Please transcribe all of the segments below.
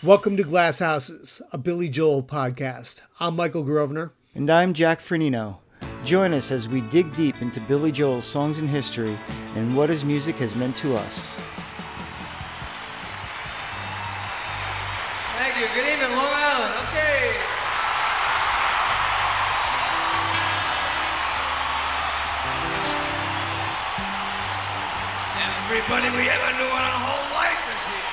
Welcome to Glass Houses, a Billy Joel podcast. I'm Michael Grosvenor. And I'm Jack Firneno. Join us as we dig deep into Billy Joel's songs and history and what his music has meant to us. Thank you. Good evening, Long Island. Okay. Everybody we ever knew in our whole life is here.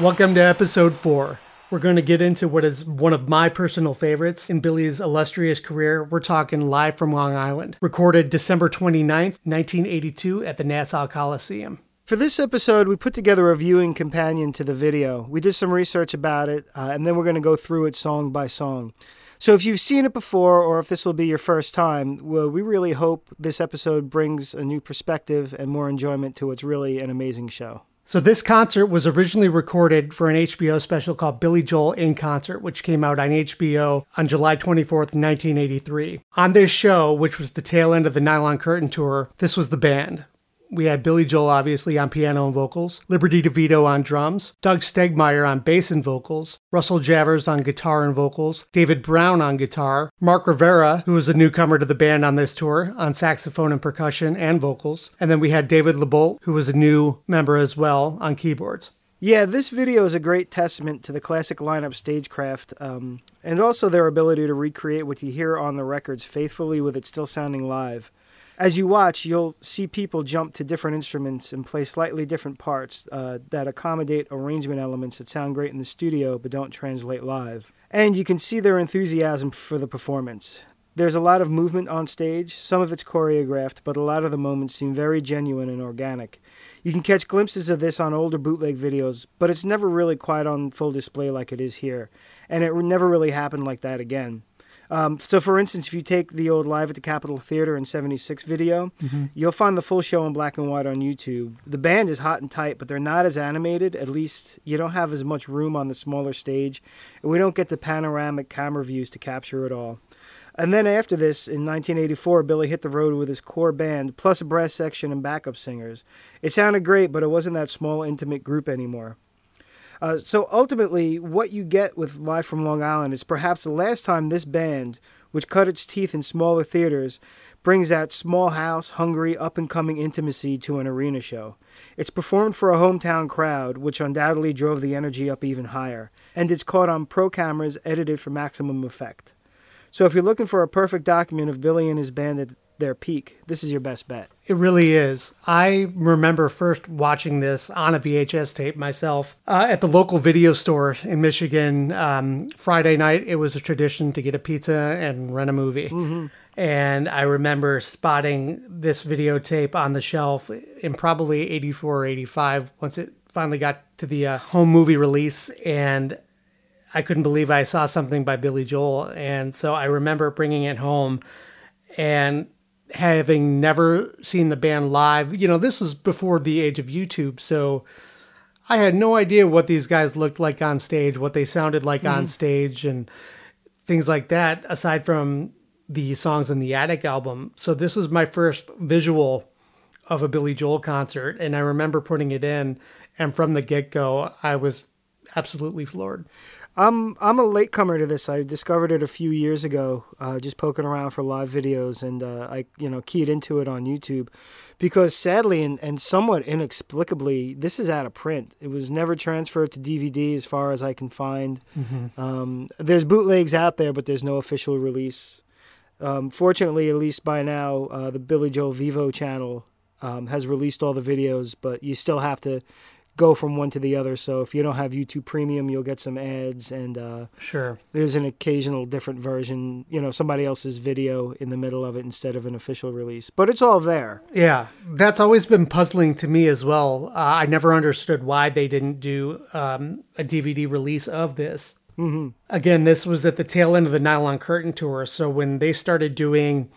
Welcome to episode four. We're going to get into what is one of my personal favorites in Billy's illustrious career. We're talking live from Long Island, recorded December 29th, 1982, at the Nassau Coliseum. For this episode, we put together a viewing companion to the video. We did some research about it, uh, and then we're going to go through it song by song. So if you've seen it before, or if this will be your first time, well, we really hope this episode brings a new perspective and more enjoyment to what's really an amazing show. So, this concert was originally recorded for an HBO special called Billy Joel in Concert, which came out on HBO on July 24th, 1983. On this show, which was the tail end of the Nylon Curtain Tour, this was the band. We had Billy Joel, obviously, on piano and vocals, Liberty DeVito on drums, Doug Stegmeyer on bass and vocals, Russell Javors on guitar and vocals, David Brown on guitar, Mark Rivera, who was a newcomer to the band on this tour, on saxophone and percussion and vocals, and then we had David LeBolt, who was a new member as well, on keyboards. Yeah, this video is a great testament to the classic lineup stagecraft um, and also their ability to recreate what you hear on the records faithfully with it still sounding live. As you watch, you'll see people jump to different instruments and play slightly different parts uh, that accommodate arrangement elements that sound great in the studio but don't translate live. And you can see their enthusiasm for the performance. There's a lot of movement on stage, some of it's choreographed, but a lot of the moments seem very genuine and organic. You can catch glimpses of this on older bootleg videos, but it's never really quite on full display like it is here, and it never really happened like that again. Um, so, for instance, if you take the old Live at the Capitol Theater in 76 video, mm-hmm. you'll find the full show in black and white on YouTube. The band is hot and tight, but they're not as animated. At least you don't have as much room on the smaller stage, and we don't get the panoramic camera views to capture it all. And then after this, in 1984, Billy hit the road with his core band, plus a brass section and backup singers. It sounded great, but it wasn't that small, intimate group anymore. Uh, so ultimately, what you get with Live from Long Island is perhaps the last time this band, which cut its teeth in smaller theaters, brings that small house, hungry, up and coming intimacy to an arena show. It's performed for a hometown crowd, which undoubtedly drove the energy up even higher, and it's caught on pro cameras edited for maximum effect. So if you're looking for a perfect document of Billy and his band at their peak, this is your best bet. It really is. I remember first watching this on a VHS tape myself uh, at the local video store in Michigan. Um, Friday night, it was a tradition to get a pizza and rent a movie. Mm-hmm. And I remember spotting this videotape on the shelf in probably 84 or 85 once it finally got to the uh, home movie release. And I couldn't believe I saw something by Billy Joel. And so I remember bringing it home and having never seen the band live, you know, this was before the age of YouTube, so I had no idea what these guys looked like on stage, what they sounded like mm. on stage, and things like that, aside from the songs in the Attic album. So this was my first visual of a Billy Joel concert, and I remember putting it in, and from the get go, I was absolutely floored. I'm I'm a latecomer to this. I discovered it a few years ago, uh, just poking around for live videos, and uh, I you know keyed into it on YouTube, because sadly and, and somewhat inexplicably, this is out of print. It was never transferred to DVD, as far as I can find. Mm-hmm. Um, there's bootlegs out there, but there's no official release. Um, fortunately, at least by now, uh, the Billy Joel Vevo channel um, has released all the videos, but you still have to go from one to the other. So if you don't have YouTube Premium, you'll get some ads, and uh, sure, there's an occasional different version. You know, somebody else's video in the middle of it instead of an official release. But it's all there. Yeah, that's always been puzzling to me as well. Uh, I never understood why they didn't do um, a DVD release of this. Mm-hmm. Again, this was at the tail end of the Nylon Curtain tour, so when they started doing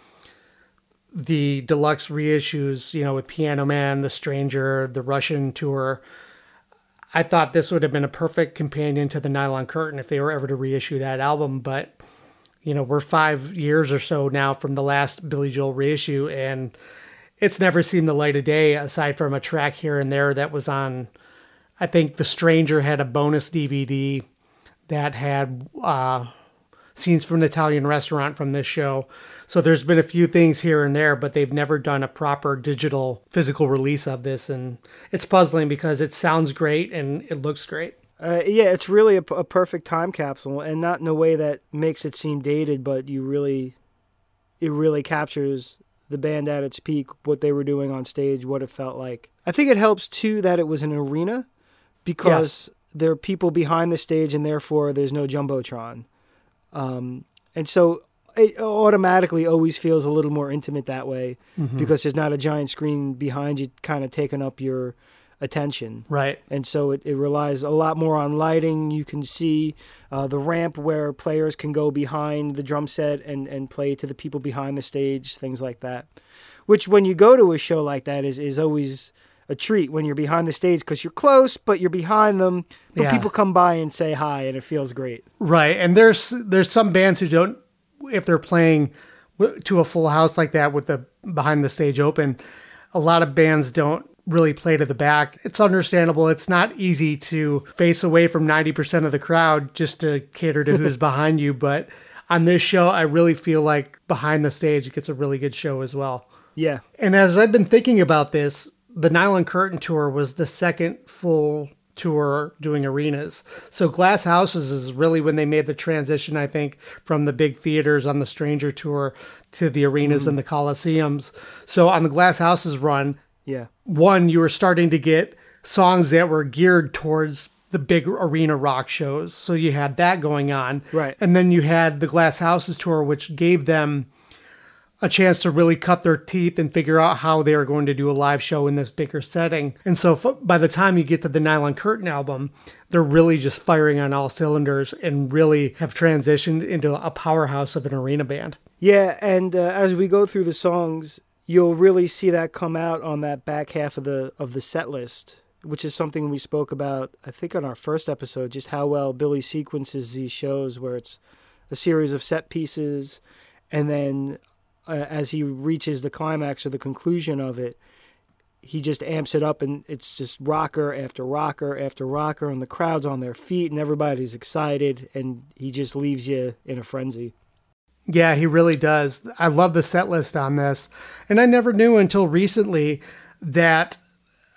the deluxe reissues, you know, with Piano Man, The Stranger, the Russian tour, I thought this would have been a perfect companion to the Nylon Curtain if they were ever to reissue that album. But, you know, we're five years or so now from the last Billy Joel reissue, and it's never seen the light of day aside from a track here and there that was on I think The Stranger had a bonus DVD that had uh, scenes from an Italian restaurant from this show. So there's been a few things here and there, but they've never done a proper digital physical release of this. And it's puzzling because it sounds great and it looks great. Uh, yeah, it's really a, a perfect time capsule, and not in a way that makes it seem dated, but you really, it really captures the band at its peak, what they were doing on stage, what it felt like. I think it helps too that it was an arena, because there are people behind the stage, and therefore there's no jumbotron, um, and so it automatically always feels a little more intimate that way because there's not a giant screen behind you, kind of taking up your attention Right. and so it, it relies a lot more on lighting. You can see uh, the ramp where players can go behind the drum set and, and play to the people behind the stage, things like that. Which, when you go to a show like that, is, is always a treat when you're behind the stage because you're close, but you're behind them. But Yeah. people come by and say hi, and it feels great. Right, and there's there's some bands who don't if they're playing to a full house like that with the behind the stage open. A lot of bands don't really play to the back. It's understandable. It's not easy to face away from 90% of the crowd just to cater to who's behind you, but on this show I really feel like behind the stage it gets a really good show as well. Yeah. And as I've been thinking about this, the Nylon Curtain tour was the second full tour doing arenas. So Glass Houses is really when they made the transition, I think, from the big theaters on the Stranger tour to the arenas mm-hmm. and the Coliseums. So on the Glass Houses run, Yeah. one, you were starting to get songs that were geared towards the big arena rock shows. So you had that going on. Right. And then you had the Glass Houses tour, which gave them a chance to really cut their teeth and figure out how they are going to do a live show in this bigger setting. And so f- by the time you get to the Nylon Curtain album, they're really just firing on all cylinders and really have transitioned into a powerhouse of an arena band. Yeah, and uh, as we go through the songs, you'll really see that come out on that back half of the of the set list, which is something we spoke about, I think, on our first episode, just how well Billy sequences these shows, where it's a series of set pieces, and then uh, as he reaches the climax or the conclusion of it, he just amps it up, and it's just rocker after rocker after rocker, and the crowd's on their feet, and everybody's excited, and he just leaves you in a frenzy. Yeah, he really does. I love the set list on this. And I never knew until recently that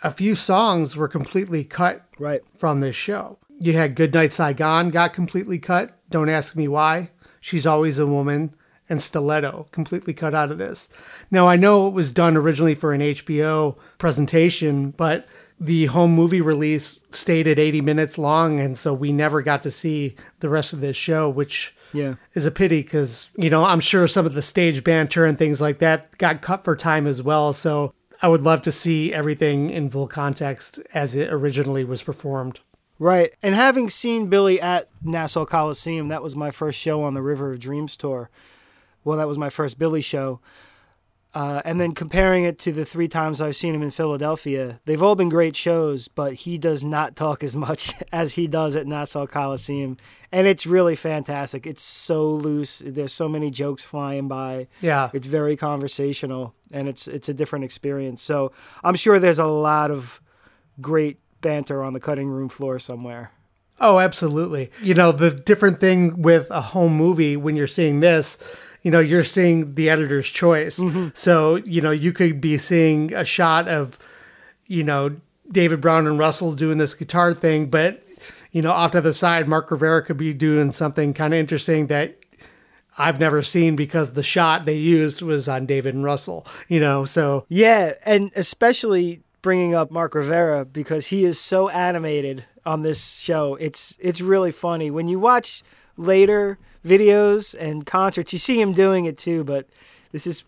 a few songs were completely cut Right. from this show. You had Goodnight Saigon got completely cut. Don't ask me why. She's always a woman. And Stiletto completely cut out of this. Now I know it was done originally for an HBO presentation, but the home movie release stayed at 80 minutes long, and so we never got to see the rest of this show, which Yeah. is a pity because you know I'm sure some of the stage banter and things like that got cut for time as well. So I would love to see everything in full context as it originally was performed. Right. And having seen Billy at Nassau Coliseum, that was my first show on the River of Dreams tour. Well, that was my first Billy show. Uh, and then comparing it to the three times I've seen him in Philadelphia, they've all been great shows, but he does not talk as much as he does at Nassau Coliseum. And it's really fantastic. It's so loose. There's so many jokes flying by. Yeah, It's very conversational and it's it's a different experience. So I'm sure there's a lot of great banter on the cutting room floor somewhere. Oh, absolutely. You know, the different thing with a home movie when you're seeing this, you know, you're seeing the editor's choice. Mm-hmm. So, you know, you could be seeing a shot of, you know, David Brown and Russell doing this guitar thing, but, you know, off to the side, Mark Rivera could be doing something kind of interesting that I've never seen because the shot they used was on David and Russell, you know, so Yeah, and especially bringing up Mark Rivera because he is so animated on this show. It's it's really funny when you watch later videos and concerts. You see him doing it too, but this is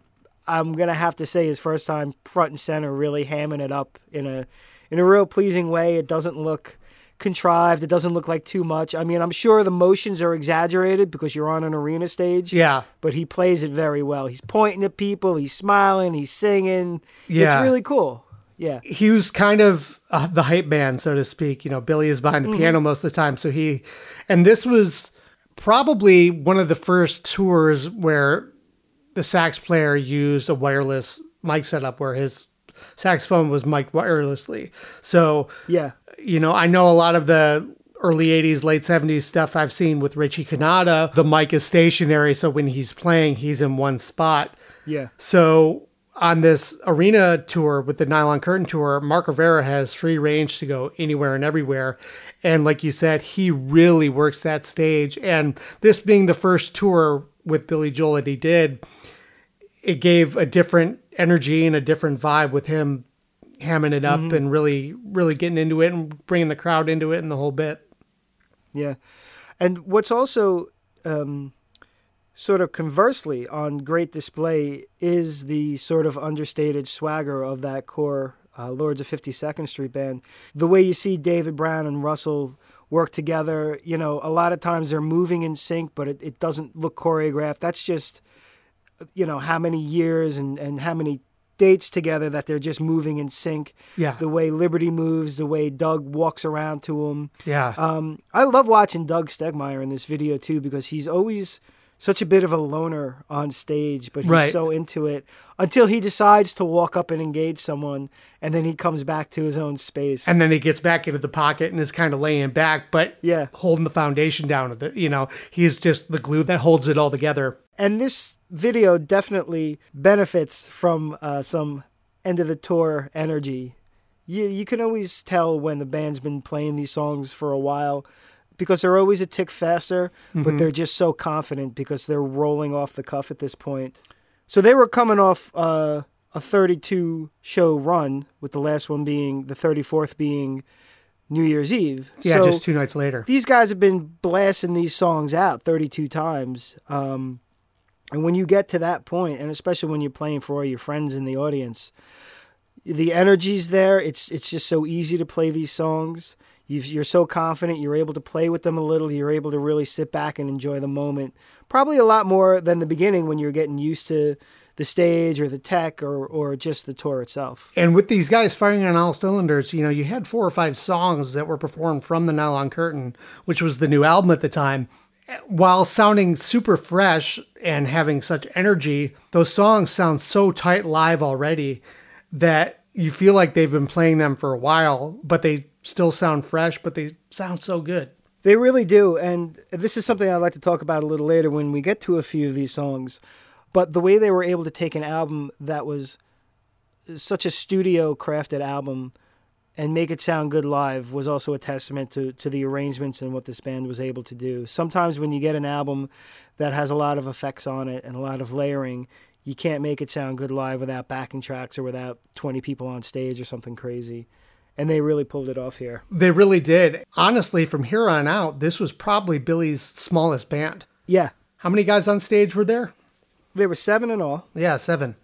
I'm gonna have to say his first time front and center, really hamming it up in a in a real pleasing way. It doesn't look contrived. It doesn't look like too much. I mean, I'm sure the motions are exaggerated because you're on an arena stage yeah. but he plays it very well. He's pointing at people, he's smiling, he's singing. Yeah. It's really cool. Yeah. he was kind of uh, the hype man, so to speak. You know, Billy is behind the piano most of the time. So he, and this was probably one of the first tours where the sax player used a wireless mic setup where his saxophone was mic'd wirelessly. So Yeah. you know, I know a lot of the early 80s, late 70s stuff I've seen with Richie Cannata, the mic is stationary. So when he's playing, he's in one spot. Yeah. So on this arena tour with the Nylon Curtain tour, Mark Rivera has free range to go anywhere and everywhere. And like you said, he really works that stage. And this being the first tour with Billy Joel that he did, it gave a different energy and a different vibe with him hamming it up and really, really getting into it and bringing the crowd into it and the whole bit. Yeah. And what's also um, sort of conversely on great display is the sort of understated swagger of that core uh, Lords of 52nd Street band. The way you see David Brown and Russell work together, you know, a lot of times they're moving in sync, but it, it doesn't look choreographed. That's just, you know, how many years and, and how many dates together that they're just moving in sync. Yeah. The way Liberty moves, the way Doug walks around to him. Yeah. Um, I love watching Doug Stegmeyer in this video too because he's always such a bit of a loner on stage, but he's Right. so into it until he decides to walk up and engage someone, and then he comes back to his own space. and then he gets back into the pocket and is kind of laying back, but Yeah. holding the foundation down. The, you know, he's just the glue that holds it all together. And this video definitely benefits from uh, some end of the tour energy. You you can always tell when the band's been playing these songs for a while because they're always a tick faster, but they're just so confident because they're rolling off the cuff at this point. So they were coming off uh, a 32 show run, with the last one being the 34th being New Year's Eve. Yeah, so just two nights later. these guys have been blasting these songs out 32 times. Um, and when you get to that point, and especially when you're playing for all your friends in the audience, the energy's there. It's it's just so easy to play these songs. You've, you're so confident. You're able to play with them a little. You're able to really sit back and enjoy the moment. Probably a lot more than the beginning when you're getting used to the stage or the tech or or just the tour itself. And with these guys firing on all cylinders, you know, you had four or five songs that were performed from the Nylon Curtain, which was the new album at the time. While sounding super fresh and having such energy, those songs sound so tight live already that you feel like they've been playing them for a while, but they still sound fresh, but they sound so good. They really do. And this is something I'd like to talk about a little later when we get to a few of these songs. But the way they were able to take an album that was such a studio crafted album and make it sound good live was also a testament to, to the arrangements and what this band was able to do. Sometimes when you get an album that has a lot of effects on it and a lot of layering, you can't make it sound good live without backing tracks or without 20 people on stage or something crazy. And they really pulled it off here. They really did. Honestly, from here on out, this was probably Billy's smallest band. Yeah. How many guys on stage were there? There were seven in all. Yeah, seven.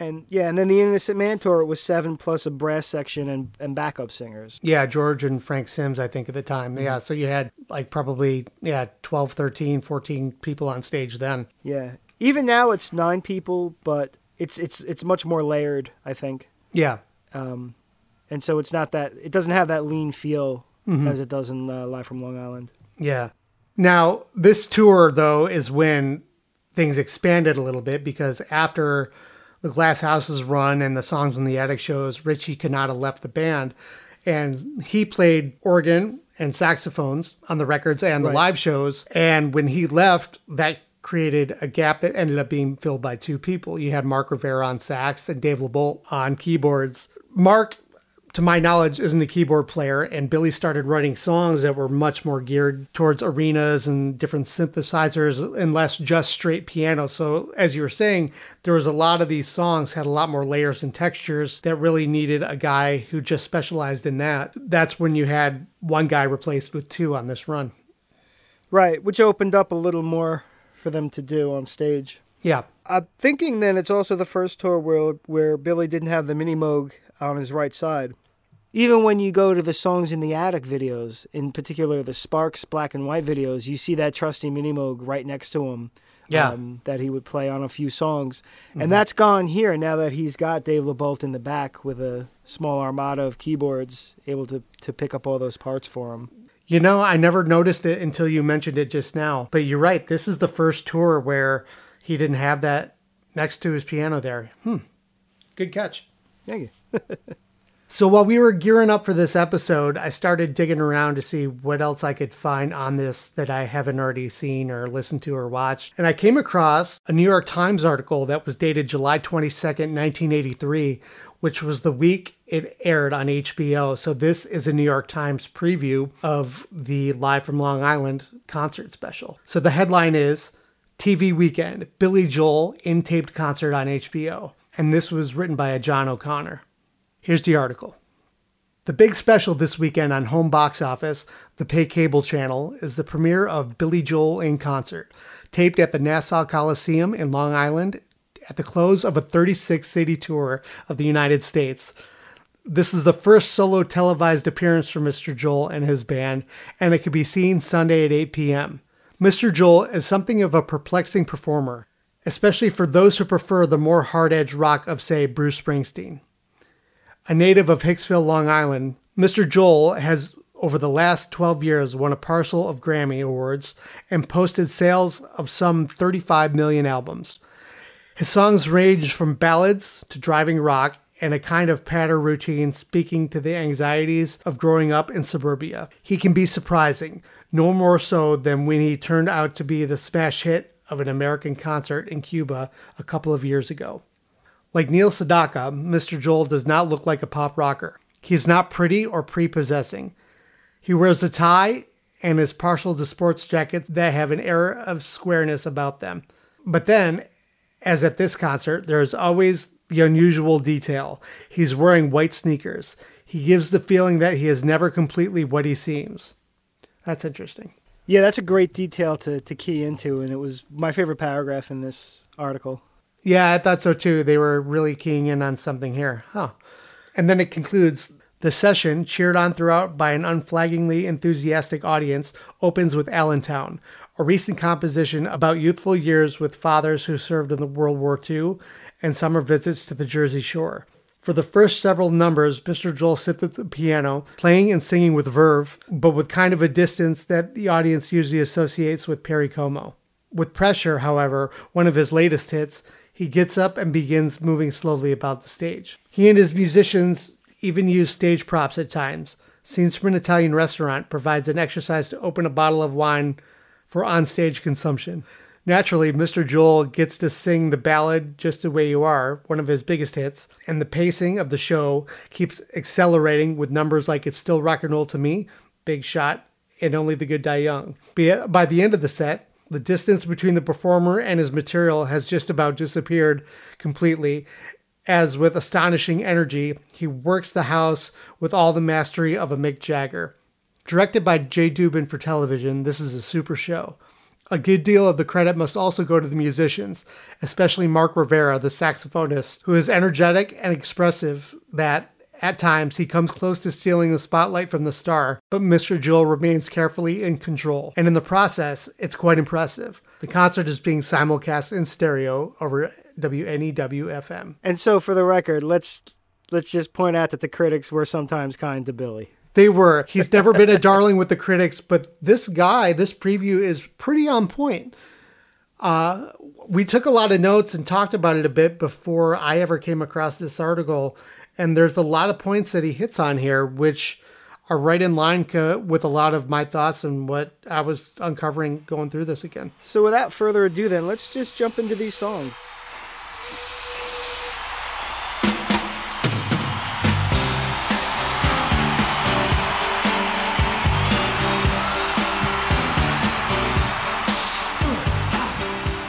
And yeah, and then the Innocent Man tour was seven plus a brass section and, and backup singers. Yeah, George and Frank Simms, I think, at the time. Yeah, so you had like probably, yeah, 12, 13, 14 people on stage then. Yeah. Even now it's nine people, but it's it's it's much more layered, I think. Yeah. Um, and so it's not that it doesn't have that lean feel as it does in uh, Live from Long Island. Yeah. Now, this tour, though, is when things expanded a little bit because after the Glass Houses run and the Songs in the Attic shows, Richie Cannata left the band and he played organ and saxophones on the records and the Right. live shows. And when he left, that created a gap that ended up being filled by two people. You had Mark Rivera on sax and Dave LeBolt on keyboards. Mark to my knowledge, isn't a keyboard player, and Billy started writing songs that were much more geared towards arenas and different synthesizers and less just straight piano. So, as you were saying, there was a lot of these songs had a lot more layers and textures that really needed a guy who just specialized in that. That's when you had one guy replaced with two on this run. Right, which opened up a little more for them to do on stage. Yeah. I'm thinking then it's also the first tour where where Billy didn't have the mini moog on his right side. Even when you go to the songs in the attic videos, in particular the Sparks black and white videos, you see that trusty mini moog right next to him. Yeah. um, that he would play on a few songs, and that's gone here now that he's got Dave LeBolt in the back with a small armada of keyboards able to to pick up all those parts for him. You know, I never noticed it until you mentioned it just now. But you're right. This is the first tour where he didn't have that next to his piano there. Hmm. Good catch. Thank you. So while we were gearing up for this episode, I started digging around to see what else I could find on this that I haven't already seen or listened to or watched. And I came across a New York Times article that was dated July 22nd, 1983, which was the week it aired on HBO. So this is a New York Times preview of the Live from Long Island concert special. So the headline is TV Weekend Billy Joel in taped concert on HBO. And this was written by a John O'Connor. Here's the article. The big special this weekend on home box office, the pay cable channel, is the premiere of Billy Joel in concert, taped at the Nassau Coliseum in Long Island at the close of a 36 city tour of the United States. This is the first solo televised appearance for Mr. Joel and his band, and it can be seen Sunday at 8 p.m. Mr. Joel is something of a perplexing performer, especially for those who prefer the more hard edged rock of, say, Bruce Springsteen. A native of Hicksville, Long Island, Mr. Joel has over the last 12 years won a parcel of Grammy Awards and posted sales of some 35 million albums. His songs range from ballads to driving rock and a kind of patter routine speaking to the anxieties of growing up in suburbia. He can be surprising, no more so than when he turned out to be the smash hit of an American concert in Cuba a couple of years ago. Like Neil Sedaka, Mr. Joel does not look like a pop rocker. He is not pretty or prepossessing. He wears a tie and is partial to sports jackets that have an air of squareness about them. But then, as at this concert, there is always the unusual detail. He's wearing white sneakers. He gives the feeling that he is never completely what he seems. That's interesting. Yeah, that's a great detail to, to key into, and it was my favorite paragraph in this article. Yeah, I thought so too. They were really keying in on something here. Huh. And then it concludes the session, cheered on throughout by an unflaggingly enthusiastic audience, opens with Allentown, a recent composition about youthful years with fathers who served in the World War II and summer visits to the Jersey Shore. For the first several numbers, Mr. Joel sits at the piano, playing and singing with verve, but with kind of a distance that the audience usually associates with Perry Como. With Pressure, however, one of his latest hits, he gets up and begins moving slowly about the stage. He and his musicians even use stage props at times. Scenes from an Italian restaurant provides an exercise to open a bottle of wine for onstage consumption. Naturally, Mr. Joel gets to sing the ballad Just the Way You Are, one of his biggest hits, and the pacing of the show keeps accelerating with numbers like It's Still Rock and Roll to Me, Big Shot, and Only the Good Die Young. By the end of the set, the distance between the performer and his material has just about disappeared completely. As with astonishing energy, he works the house with all the mastery of a Mick Jagger. Directed by Jay Dubin for television, this is a super show. A good deal of the credit must also go to the musicians, especially Mark Rivera, the saxophonist, who is energetic and expressive that, at times, he comes close to stealing the spotlight from the star, but Mr. Joel remains carefully in control. And in the process, it's quite impressive. The concert is being simulcast in stereo over WNEW FM. And so, for the record, let's let's just point out that the critics were sometimes kind to Billy. They were. He's never been a darling with the critics, but this guy, this preview is pretty on point. Uh, we took a lot of notes and talked about it a bit before I ever came across this article. And there's a lot of points that he hits on here, which are right in line co- with a lot of my thoughts and what I was uncovering going through this again. So, without further ado, then, let's just jump into these songs.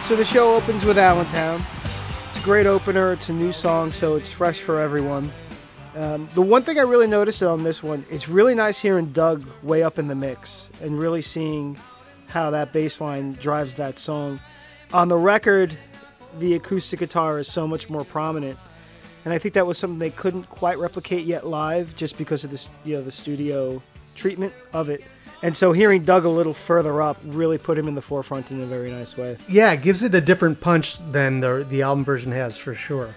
So the show opens with Allentown. A great opener. It's a new song, so it's fresh for everyone. Um, the one thing I really noticed on this one, it's really nice hearing Doug way up in the mix and really seeing how that bass line drives that song. On the record, the acoustic guitar is so much more prominent, and I think that was something they couldn't quite replicate yet live, just because of the you know the studio treatment of it. And so hearing Doug a little further up really put him in the forefront in a very nice way. Yeah, it gives it a different punch than the the album version has for sure.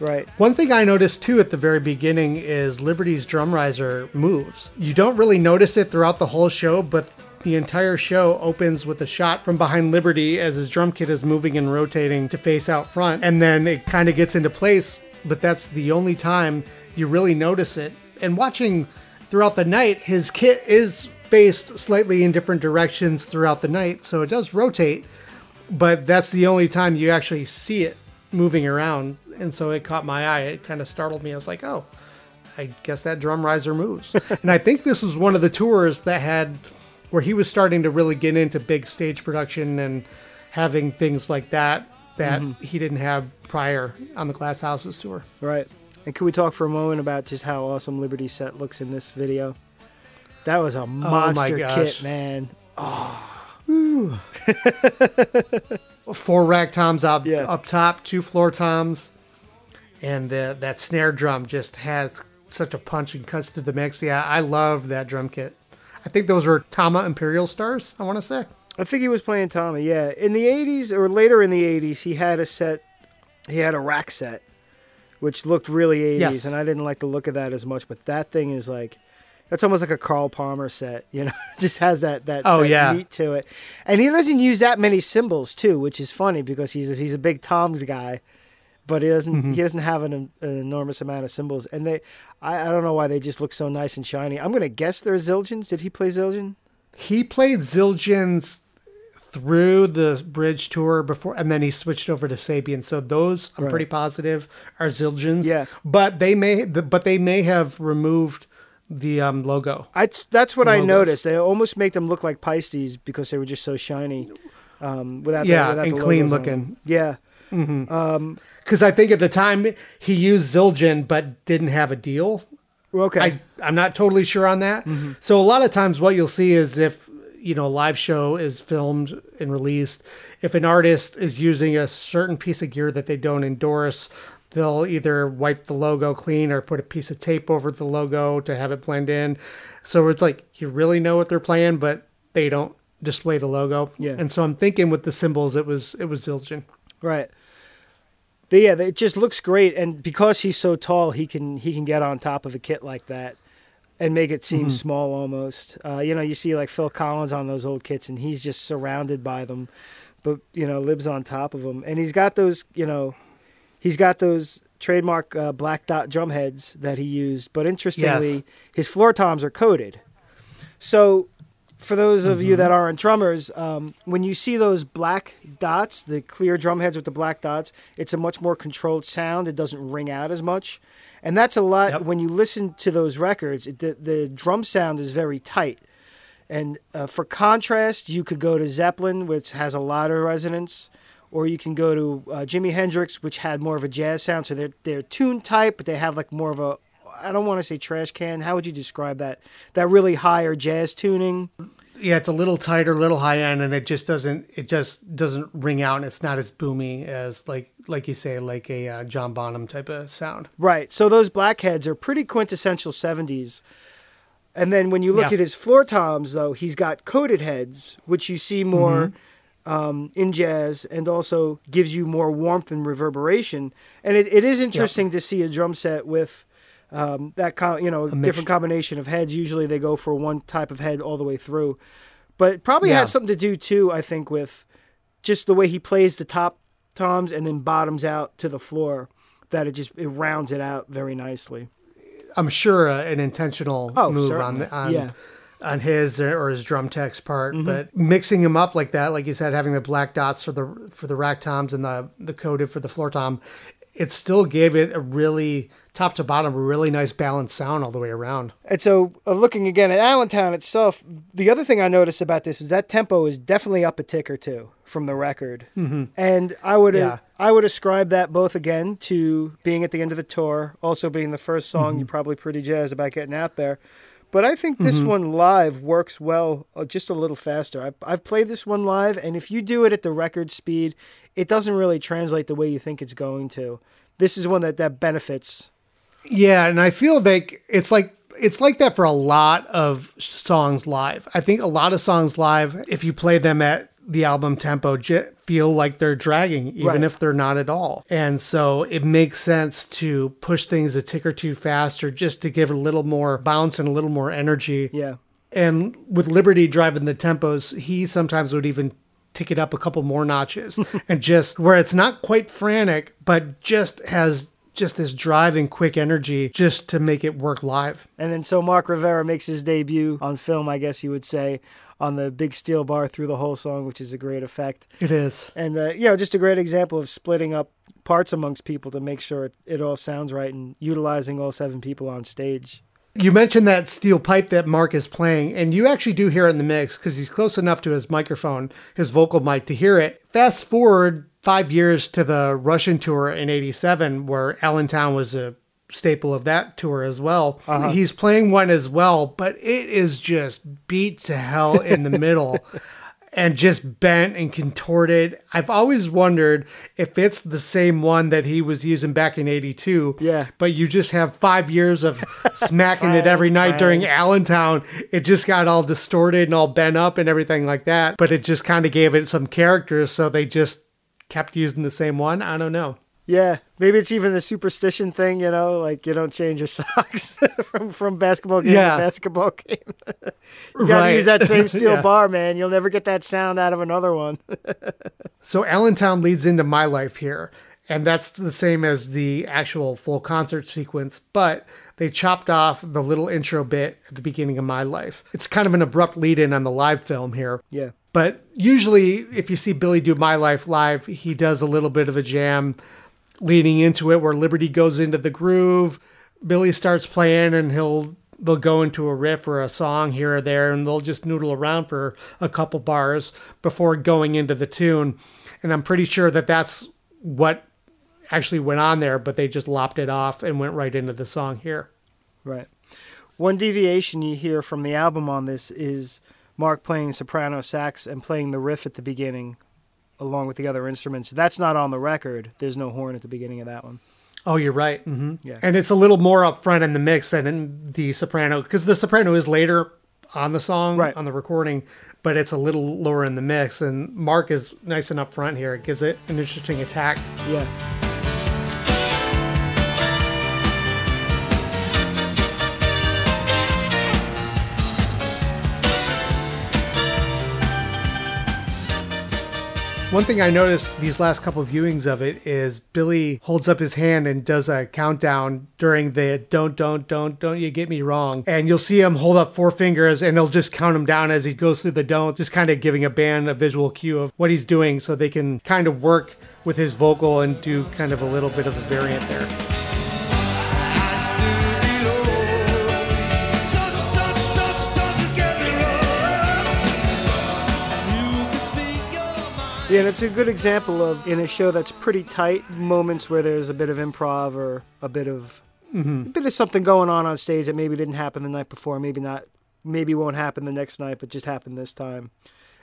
Right. One thing I noticed too at the very beginning is Liberty's drum riser moves. You don't really notice it throughout the whole show, but the entire show opens with a shot from behind Liberty as his drum kit is moving and rotating to face out front, and then it kind of gets into place. But that's the only time you really notice it. And watching throughout the night, his kit is faced slightly in different directions throughout the night, so it does rotate, but that's the only time you actually see it moving around. And so it caught my eye. It kind of startled me. I was like, oh, I guess that drum riser moves. and I think this was one of the tours that had where he was starting to really get into big stage production and having things like that that mm-hmm. he didn't have prior on the Glass Houses tour. Right. And can we talk for a moment about just how awesome Liberty set looks in this video? That was a oh monster gosh. kit, man. Four rack toms up Yeah. up top, two floor toms, and the, that snare drum just has such a punch and cuts to the mix. Yeah, I love that drum kit. I think those were Tama Imperial Stars. I want to say. I think he was playing Tama, Yeah, in the '80s or later in the '80s, he had a set. He had a rack set, which looked really '80s, Yes. and I didn't like the look of that as much. But that thing is like, that's almost like a Carl Palmer set. You know, It just has that that, Oh, that yeah. meat to it. And he doesn't use that many cymbals too, which is funny because he's a, he's a big toms guy. But he doesn't. Mm-hmm. He doesn't have an, an enormous amount of cymbals, and they. I, I don't know why they just look so nice and shiny. I'm gonna guess they're Zildjians. Did he play Zildjian? He played Zildjian's through the bridge tour before, and then he switched over to Sabian. So those I'm Right. pretty positive are Zildjians. Yeah. but they may, but they may have removed the um, logo. I that's what I Logos. noticed. They almost make them look like Paistes because they were just so shiny. Um, without the, Yeah, without and the clean looking. Yeah, Because I think at the time he used Zildjian, but didn't have a deal. Okay. I, I'm not totally sure on that. So a lot of times what you'll see is if, you know, a live show is filmed and released, if an artist is using a certain piece of gear that they don't endorse, they'll either wipe the logo clean or put a piece of tape over the logo to have it blend in. So it's like you really know what they're playing, but they don't display the logo. Yeah. And so I'm thinking with the cymbals, it was it was Zildjian. right. But yeah, it just looks great, and because he's so tall, he can he can get on top of a kit like that and make it Mm-hmm. seem small almost. Uh, you know, you see like Phil Collins on those old kits, and he's just surrounded by them, but you know, lives on top of them, and he's got those you know, he's got those trademark uh, black dot drum heads that he used. But interestingly, Yes. his floor toms are coated. So, for those of you that aren't drummers, um, when you see those black dots, the clear drum heads with the black dots, it's a much more controlled sound. It doesn't ring out as much. And that's a lot Yep. when you listen to those records, it, the, the drum sound is very tight. And uh, for contrast, you could go to Zeppelin, which has a lot of resonance, or you can go to uh, Jimi Hendrix, which had more of a jazz sound. So they're they're tune type, but they have like more of a I don't want to say trash can. How would you describe that? That really higher jazz tuning. Yeah, it's a little tighter, a little high end, and it just doesn't it just doesn't ring out, and it's not as boomy as like like you say, like a uh, John Bonham type of sound. Right. So those blackheads are pretty quintessential 70s. And then when you look Yeah. at his floor toms, though, he's got coated heads, which you see more um, in jazz and also gives you more warmth and reverberation. And it, it is interesting to see a drum set with um, that, com- you know, mix- different combination of heads. Usually they go for one type of head all the way through. But it probably Yeah. had something to do, too, I think, with just the way he plays the top toms and then bottoms out to the floor that it just it rounds it out very nicely. I'm sure uh, an intentional Oh, move certainly. on on Yeah. On his or his drum tech's part, but mixing him up like that, like you said, having the black dots for the for the rack toms and the the coated for the floor tom, it still gave it a really top to bottom, a really nice balanced sound all the way around. And so, uh, looking again at Allentown itself, the other thing I noticed about this is that tempo is definitely up a tick or two from the record, mm-hmm. and I would Yeah. I would ascribe that both again to being at the end of the tour, also being the first song. You're probably pretty jazzed about getting out there, but I think this one live works well, uh, just a little faster. I've, I've played this one live, and if you do it at the record speed, it doesn't really translate the way you think it's going to. This is one that that benefits. Yeah, and I feel like it's like it's like that for a lot of songs live. I think a lot of songs live, if you play them at the album tempo, j- feel like they're dragging, even Right. if they're not at all. And so it makes sense to push things a tick or two faster, just to give a little more bounce and a little more energy. Yeah. And with Liberty driving the tempos, he sometimes would even tick it up a couple more notches and just where it's not quite frantic, but just has just this drive and quick energy just to make it work live. And then so Mark Rivera makes his debut on film, I guess you would say, on the big steel bar through the whole song, which is a great effect. It is. And, uh, you know, just a great example of splitting up parts amongst people to make sure it, it all sounds right and utilizing all seven people on stage. You mentioned that steel pipe that Mark is playing, and you actually do hear it in the mix because he's close enough to his microphone, his vocal mic, to hear it. Fast forward five years to the Russian tour in 87, where Allentown was a staple of that tour as well. Uh-huh. He's playing one as well, but it is just beat to hell in the middle. And just bent and contorted. I've always wondered if it's the same one that he was using back in 82. Yeah. But you just have five years of smacking it every night during Allentown. It just got all distorted and all bent up and everything like that. But it just kind of gave it some character. So they just kept using the same one. I don't know. Yeah, maybe it's even the superstition thing, you know, like you don't change your socks from from basketball game Yeah. to basketball game. you gotta Right. use that same steel Yeah. bar, man. You'll never get that sound out of another one. So Allentown leads into My Life here, and that's the same as the actual full concert sequence, but they chopped off the little intro bit at the beginning of My Life. It's kind of an abrupt lead in on the live film here. yeah, But usually, if you see Billy do My Life live, he does a little bit of a jam leading into it where Liberty goes into the groove. Billy starts playing and he'll they'll go into a riff or a song here or there and they'll just noodle around for a couple bars before going into the tune. And I'm pretty sure that that's what actually went on there, but they just lopped it off and went right into the song here. right. One deviation you hear from the album on this is Mark playing soprano sax and playing the riff at the beginning along with the other instruments. That's not on the record. There's no horn at the beginning of that one. Oh, you're right. hmm Yeah. And it's a little more up front in the mix than in the soprano because the soprano is later on the song, Right. on the recording, but it's a little lower in the mix. And Mark is nice and up front here. It gives it an interesting attack. Yeah. One thing I noticed these last couple viewings of it is Billy holds up his hand and does a countdown during the don't, don't, don't, don't you get me wrong. And you'll see him hold up four fingers and he'll just count them down as he goes through the don't, just kind of giving a band a visual cue of what he's doing so they can kind of work with his vocal and do kind of a little bit of a variant there. Yeah, and it's a good example of in a show that's pretty tight moments where there's a bit of improv or a bit of mm-hmm. a bit of something going on on stage that maybe didn't happen the night before, maybe not, maybe won't happen the next night, but just happened this time.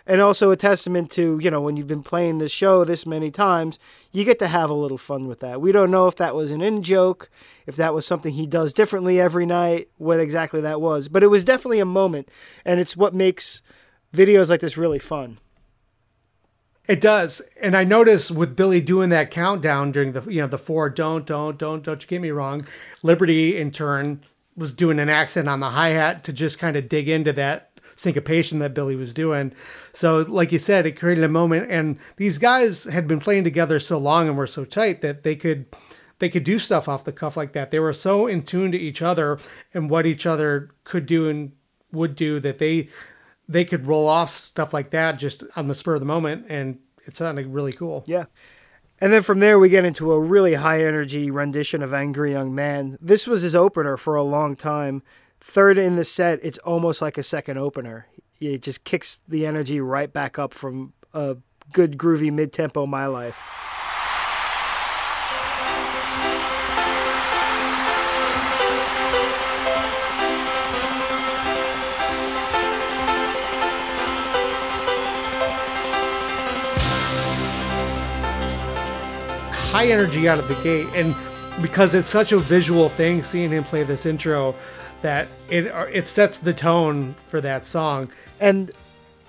And also a testament to you know when you've been playing this show this many times, you get to have a little fun with that. We don't know if that was an in joke, if that was something he does differently every night, what exactly that was, but it was definitely a moment, and it's what makes videos like this really fun. It does, and I noticed with Billy doing that countdown during the you know the four don't don't don't don't you get me wrong. Liberty in turn was doing an accent on the hi hat to just kind of dig into that syncopation that Billy was doing. So, like you said, it created a moment, and these guys had been playing together so long and were so tight that they could they could do stuff off the cuff like that. They were so in tune to each other and what each other could do and would do that they they could roll off stuff like that just on the spur of the moment, and it sounded really cool. Yeah. And then from there, we get into a really high energy rendition of Angry Young Man. This was his opener for a long time. Third in the set, it's almost like a second opener. It just kicks the energy right back up from a good, groovy mid tempo My Life. High energy out of the gate, and because it's such a visual thing, seeing him play this intro, that it uh, it sets the tone for that song. And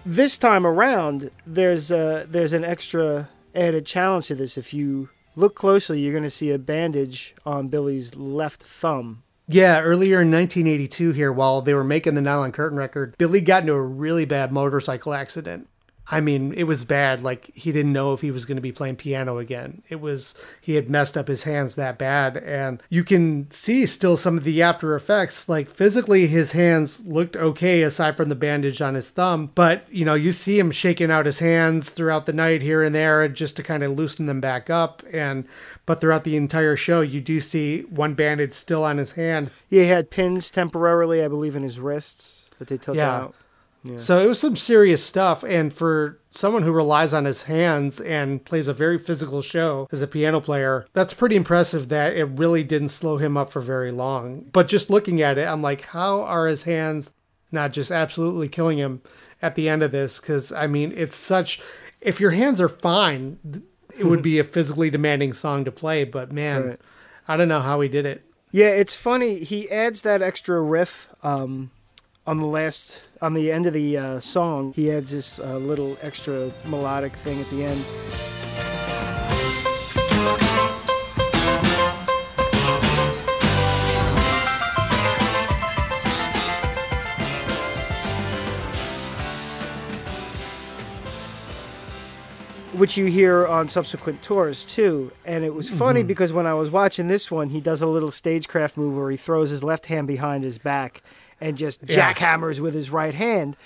this time around, there's a, there's an extra added challenge to this. If you look closely, you're going to see a bandage on Billy's left thumb. Yeah, earlier in 1982, here while they were making the Nylon Curtain record, Billy got into a really bad motorcycle accident. I mean, it was bad. Like he didn't know if he was going to be playing piano again. It was he had messed up his hands that bad, and you can see still some of the after effects. Like physically, his hands looked okay aside from the bandage on his thumb, but you know, you see him shaking out his hands throughout the night here and there, just to kind of loosen them back up. And but throughout the entire show, you do see one bandage still on his hand. He had pins temporarily, I believe, in his wrists that they took Yeah. out. So it was some serious stuff. And for someone who relies on his hands and plays a very physical show as a piano player, that's pretty impressive that it really didn't slow him up for very long. But just looking at it, I'm like, how are his hands not just absolutely killing him at the end of this? Because, I mean, it's such. If your hands are fine, it would be a physically demanding song to play. But man, Right. I don't know how he did it. Yeah, it's funny. He adds that extra riff um, on the last, on the end of the uh, song. He adds this uh, little extra melodic thing at the end. Which you hear on subsequent tours too. And it was funny because when I was watching this one, he does a little stagecraft move where he throws his left hand behind his back and just Yeah. jackhammers with his right hand.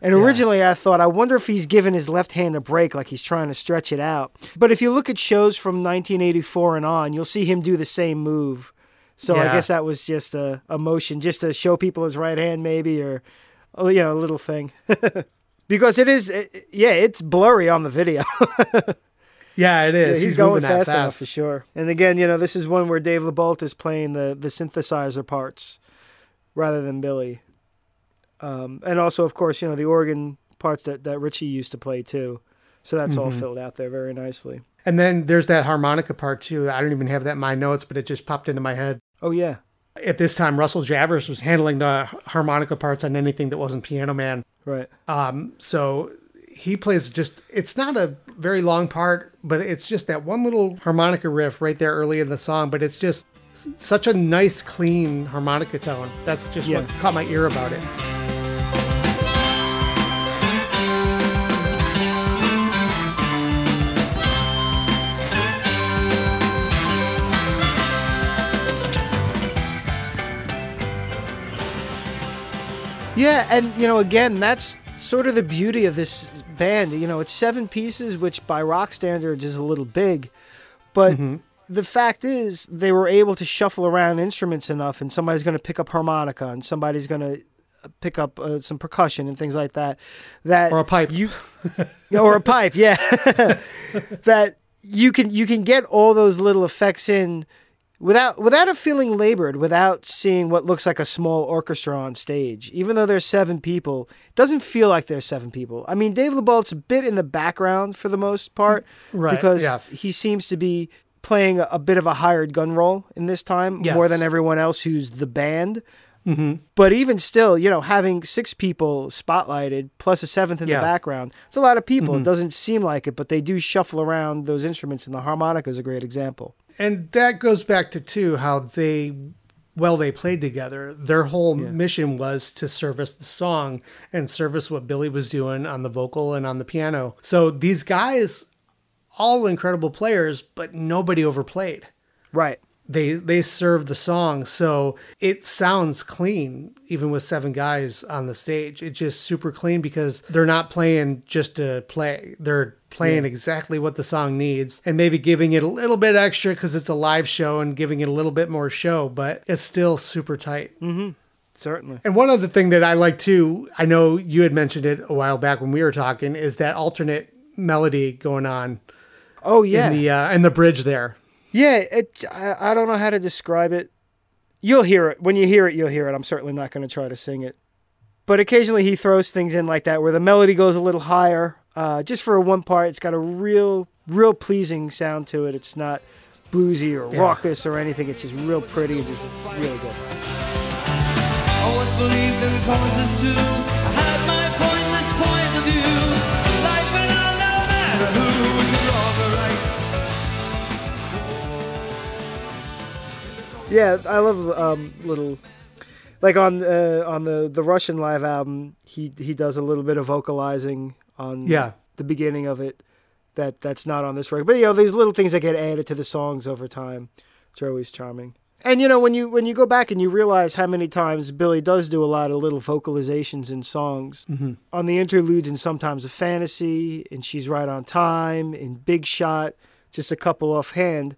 And originally I thought, I wonder if he's giving his left hand a break, like he's trying to stretch it out. But if you look at shows from 1984 and on, you'll see him do the same move. So I guess that was just a, a motion, just to show people his right hand, maybe, or oh, you know, a little thing. because it is, it- yeah, it's blurry on the video. Yeah, it is. Yeah, is. he's, going that fast, enough for sure. And again, you know, this is one where Dave Lebolt is playing the the synthesizer parts rather than Billy. Um, and also, of course, you know, the organ parts that, that Richie used to play too. So that's all filled out there very nicely. And then there's that harmonica part too. I don't even have that in my notes, but it just popped into my head. Oh yeah, At this time, Russell Javors was handling the harmonica parts on anything that wasn't Piano Man. right. Um, so he plays just, it's not a very long part, but it's just that one little harmonica riff right there early in the song, but it's just s- such a nice, clean harmonica tone. That's just what caught my ear about it. Yeah, and you know, again, that's sort of the beauty of this band. You know, it's seven pieces, which by rock standards is a little big, but mm-hmm. The fact is they were able to shuffle around instruments enough, and somebody's going to pick up harmonica, and somebody's going to pick up uh, some percussion and things like that. That Or a pipe. you, or a pipe, yeah. that you can you can get all those little effects in without without it feeling labored, without seeing what looks like a small orchestra on stage. Even though there's seven people, it doesn't feel like there's seven people. I mean, Dave Lebolt's a bit in the background for the most part, Right, Because yeah. he seems to be playing a, bit of a hired gun role in this time, more than everyone else who's the band. Mm-hmm. But even still, you know, having six people spotlighted plus a seventh in Yeah. the background, it's a lot of people. It doesn't seem like it, but they do shuffle around those instruments, and the harmonica is a great example. And that goes back to too how they well they played together. Their whole mission was to service the song and service what Billy was doing on the vocal and on the piano. So these guys all incredible players, but nobody overplayed. Right. They they served the song, so it sounds clean even with seven guys on the stage. It's just super clean because they're not playing just to play. They're playing exactly what the song needs and maybe giving it a little bit extra because it's a live show and giving it a little bit more show, but it's still super tight. Mm-hmm. Certainly. And one other thing that I like too, I know you had mentioned it a while back when we were talking, is that alternate melody going on Oh yeah. in the uh, in the bridge there. Yeah, it. I, I don't know how to describe it. You'll hear it when you hear it. You'll hear it. I'm certainly not going to try to sing it, but occasionally he throws things in like that where the melody goes a little higher. Uh, just for one part, it's got a real, real pleasing sound to it. It's not bluesy or raucous or anything. It's just real pretty and just really good. Yeah, I love um, little, like on uh, on the the Russian live album. He he does a little bit of vocalizing on Yeah. the beginning of it that that's not on this record. But you know, these little things that get added to the songs over time, are always charming. And you know, when you when you go back and you realize how many times Billy does do a lot of little vocalizations in songs on the interludes, and sometimes a fantasy, and she's right on time, in Big Shot, just a couple offhand.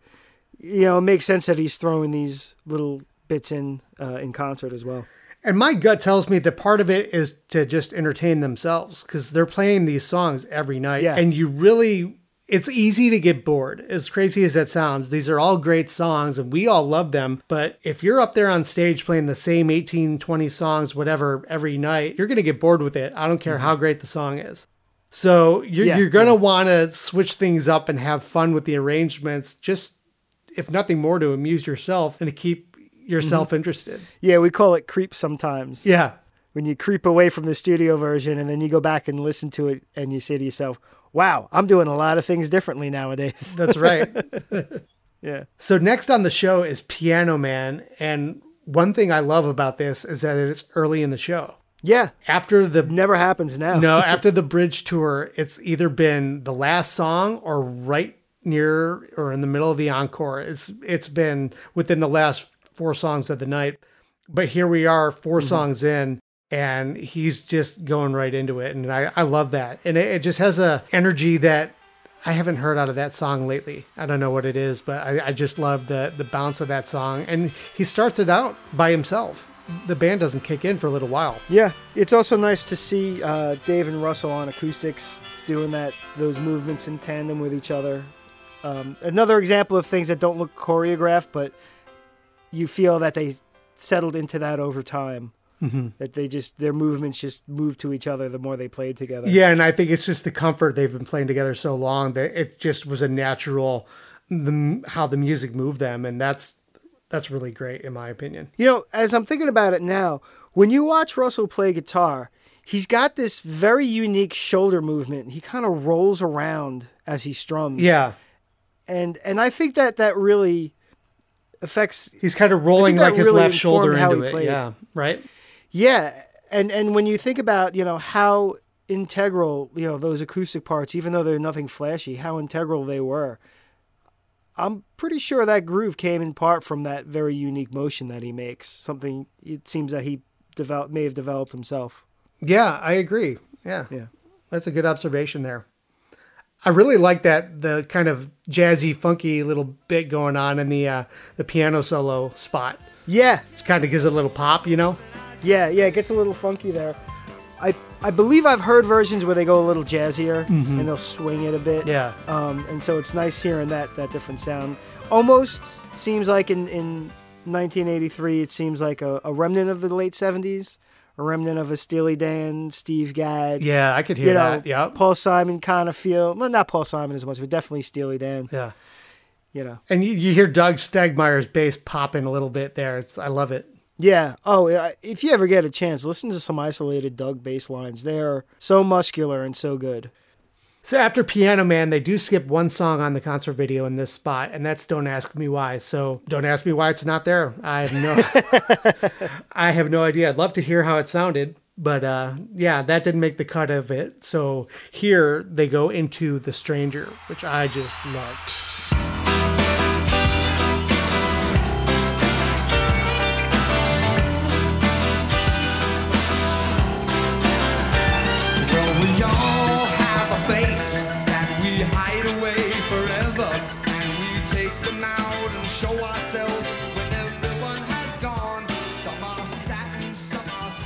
You know, it makes sense that he's throwing these little bits in uh, in concert as well. And my gut tells me that part of it is to just entertain themselves because they're playing these songs every night. Yeah. And you really, it's easy to get bored. As crazy as that sounds, these are all great songs and we all love them. But if you're up there on stage playing the same 18, 20 songs, whatever, every night, you're going to get bored with it. I don't care how great the song is. So you're, Yeah, you're going to yeah. want to switch things up and have fun with the arrangements, just if nothing more to amuse yourself and to keep yourself mm-hmm. interested. Yeah, we call it creep sometimes. Yeah. when you creep away from the studio version and then you go back and listen to it and you say to yourself, wow, I'm doing a lot of things differently nowadays. That's right. yeah. So next on the show is Piano Man, and one thing I love about this is that it's early in the show. Yeah. After the Never happens now. no, after the bridge tour, it's either been the last song or right near or in the middle of the encore. It's it's been within the last four songs of the night. But here we are, 4 songs in, and he's just going right into it, and I, I love that. And it, it just has a energy that I haven't heard out of that song lately. I don't know what it is, but I, I just love the the bounce of that song. And he starts it out by himself. The band doesn't kick in for a little while. Yeah. It's also nice to see uh, Dave and Russell on acoustics doing that, those movements in tandem with each other. Um, another example of things that don't look choreographed, but you feel that they settled into that over time. Mm-hmm. That they just, their movements just moved to each other the more they played together. Yeah, and I think it's just the comfort they've been playing together so long that it just was a natural the how the music moved them, and that's that's really great in my opinion. You know, as I'm thinking about it now, when you watch Russell play guitar, he's got this very unique shoulder movement. He kind of rolls around as he strums. Yeah, And and I think that that really affects he's kind of rolling like his really left shoulder into it. played. Yeah, right. Yeah, and and when you think about you know how integral you know those acoustic parts, even though they're nothing flashy, how integral they were. I'm pretty sure that groove came in part from that very unique motion that he makes. Something it seems that he developed may have developed himself. Yeah, I agree. Yeah, Yeah. that's a good observation there. I really like that the kind of jazzy, funky little bit going on in the uh, the piano solo spot. Yeah, It kind of gives it a little pop, you know. yeah, yeah. It gets a little funky there. I I believe I've heard versions where they go a little jazzier and they'll swing it a bit. Yeah. Um, and so it's nice hearing that that different sound. Almost seems like in in 1983, it seems like a, a remnant of the late 70s, a remnant of a Steely Dan, Steve Gadd. Yeah, I could hear You know, that. Yeah, Paul Simon kind of feel, well, not Paul Simon as much, but definitely Steely Dan. yeah. You know, And you, you hear Doug Stegmeyer's bass popping a little bit there. It's, I love it. yeah. Oh, if you ever get a chance, listen to some isolated Doug bass lines. They are so muscular and so good. So after Piano Man, they do skip one song on the concert video in this spot, and that's "Don't Ask Me Why." So don't ask me why it's not there. I have no, I have no idea. I'd love to hear how it sounded, but uh, yeah, that didn't make the cut of it. So here they go into "The Stranger," which I just love.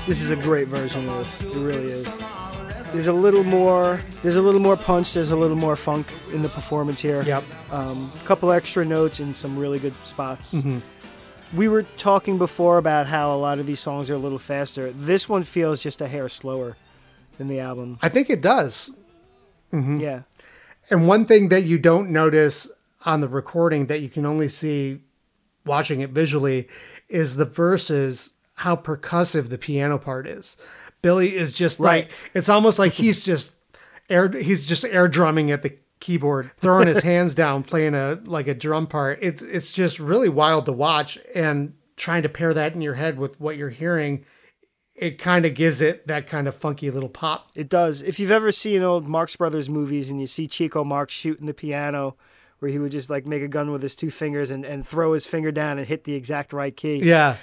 This is a great version of this. It really is. There's a little more. There's a little more punch. There's a little more funk in the performance here. Yep. Um, a couple extra notes and some really good spots. We were talking before about how a lot of these songs are a little faster. This one feels just a hair slower than the album. I think it does. Yeah. And one thing that you don't notice on the recording that you can only see watching it visually is the verses, how percussive the piano part is. Billy is just Right. like it's almost like he's just air he's just air drumming at the keyboard, throwing his hands down, playing a like a drum part. It's it's just really wild to watch and trying to pair that in your head with what you're hearing it kind of gives it that kind of funky little pop. It does. If you've ever seen old Marx Brothers movies and you see Chico Marx shooting the piano, where he would just like make a gun with his two fingers and, and throw his finger down and hit the exact right key. Yeah.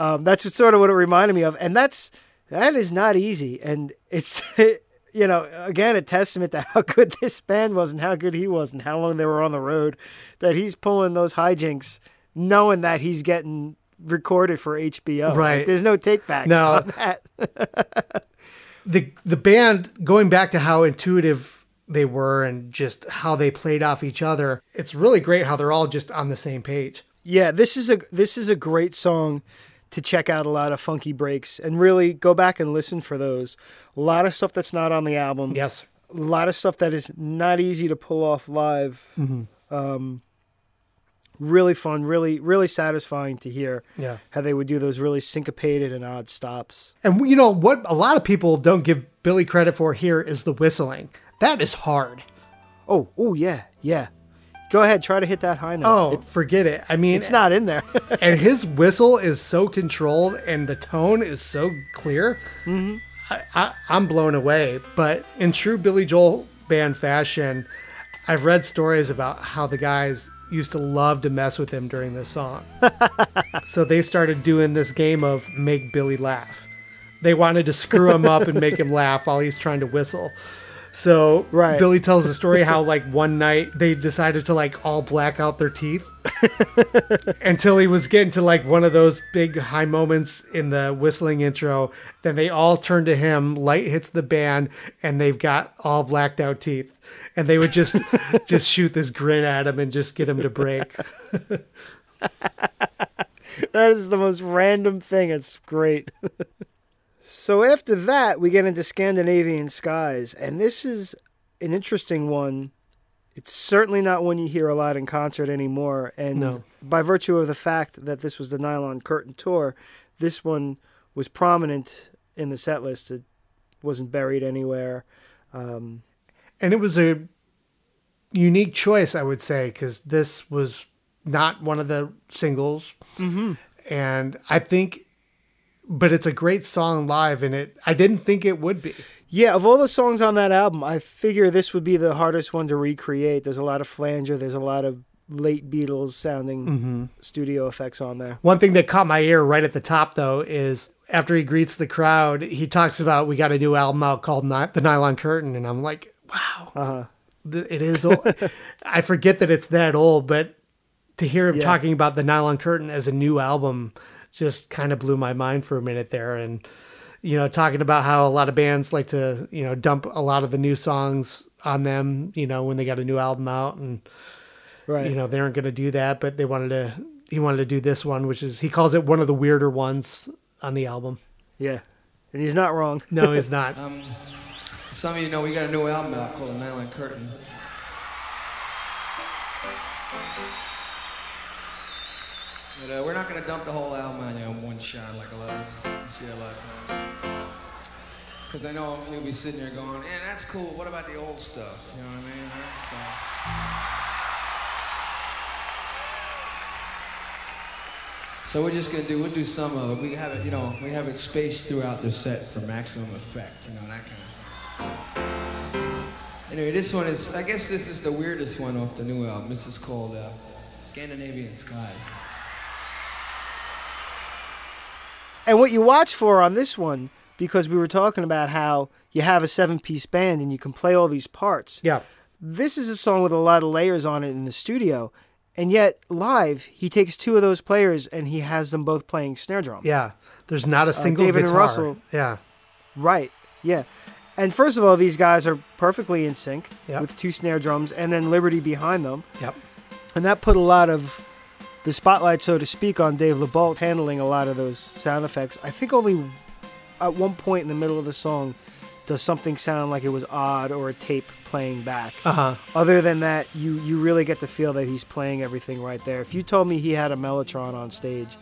Um, that's what, sort of what it reminded me of, and that's that is not easy, and it's you know again a testament to how good this band was and how good he was and how long they were on the road, that he's pulling those hijinks, knowing that he's getting recorded for HBO. Like, Right. there's no takebacks No. on that. the the band going back to how intuitive they were and just how they played off each other. It's really great how they're all just on the same page. Yeah, this is a this is a great song to check out a lot of funky breaks and really go back and listen for those. A lot of stuff that's not on the album. Yes. A lot of stuff that is not easy to pull off live. Um, really fun, really really satisfying to hear. Yeah. how they would do those really syncopated and odd stops. And you know what a lot of people don't give Billy credit for here is the whistling. That is hard. Oh, oh yeah, yeah. Go ahead, try to hit that high note. Oh, it's, forget it. I mean, it's not in there. and his whistle is so controlled and the tone is so clear. Mm-hmm. I, I, I'm blown away. But in true Billy Joel band fashion, I've read stories about how the guys used to love to mess with him during this song. so they started doing this game of make Billy laugh. They wanted to screw him up and make him laugh while he's trying to whistle. So Right. Billy tells the story how like one night they decided to like all black out their teeth until he was getting to like one of those big high moments in the whistling intro. Then they all turn to him, light hits the band, and they've got all blacked out teeth. And they would just just shoot this grin at him and just get him to break. that is the most random thing. It's great. So after that, we get into Scandinavian skies, and this is an interesting one. It's certainly not one you hear a lot in concert anymore. And No. by virtue of the fact that this was the Nylon Curtain tour, this one was prominent in the set list. It wasn't buried anywhere. Um, And it was a unique choice, I would say, because this was not one of the singles. Mm-hmm. And I think, but it's a great song live, and it I didn't think it would be. Yeah, of all the songs on that album, I figure this would be the hardest one to recreate. There's a lot of flanger, there's a lot of late Beatles sounding studio effects on there. One thing that caught my ear right at the top, though, is after he greets the crowd, he talks about we got a new album out called Ni- The Nylon Curtain, and I'm like, wow, Uh-huh. it is. Old. I forget that it's that old, but to hear him Yeah. talking about The Nylon Curtain as a new album just kind of blew my mind for a minute there, and you know, talking about how a lot of bands like to you know dump a lot of the new songs on them, you know, when they got a new album out and Right. you know they aren't going to do that but they wanted to he wanted to do this one which is he calls it one of the weirder ones on the album Yeah. And he's not wrong. no he's not Um, some of you know we got a new album out called The Nylon Curtain. But uh, we're not to dump the whole album on you in one shot like a lot of, see a lot of times. Because I know you'll be sitting there going, yeah, that's cool. What about the old stuff? You know what I mean? right? So. So we're just gonna do. We'll do some of it. We have it, you know. We have it spaced throughout the set for maximum effect. You know that kind of. thing. Anyway, this one is. I guess this is the weirdest one off the new album. This is called uh, Scandinavian Skies. And what you watch for on this one, because we were talking about how you have a seven piece band and you can play all these parts. yeah This is a song with a lot of layers on it in the studio. And yet, live, he takes two of those players and he has them both playing snare drum. yeah there's not a single Uh, David and Russell. yeah Right. Yeah. And first of all, these guys are perfectly in sync Yep. with two snare drums and then Liberty behind them. yep And that put a lot of the spotlight, so to speak, on Dave Lebolt handling a lot of those sound effects. I think only at one point in the middle of the song does something sound like it was odd or a tape playing back. uh-huh Other than that, you, you really get to feel that he's playing everything right there. If you told me he had a Mellotron on stage,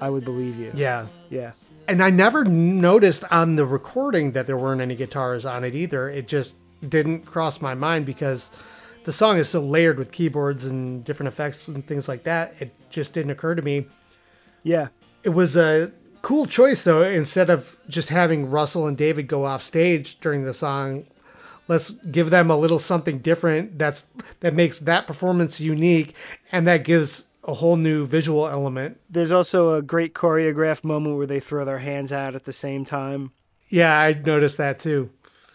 I would believe you. yeah Yeah. and i never noticed on the recording that there weren't any guitars on it either it just didn't cross my mind because the song is so layered with keyboards and different effects and things like that it just didn't occur to me Yeah. it was a Cool choice though. Instead of just having Russell and David go off stage during the song, let's give them a little something different. That's that makes that performance unique, and that gives a whole new visual element. There's also a great choreographed moment where they throw their hands out at the same time. Yeah, I noticed that too.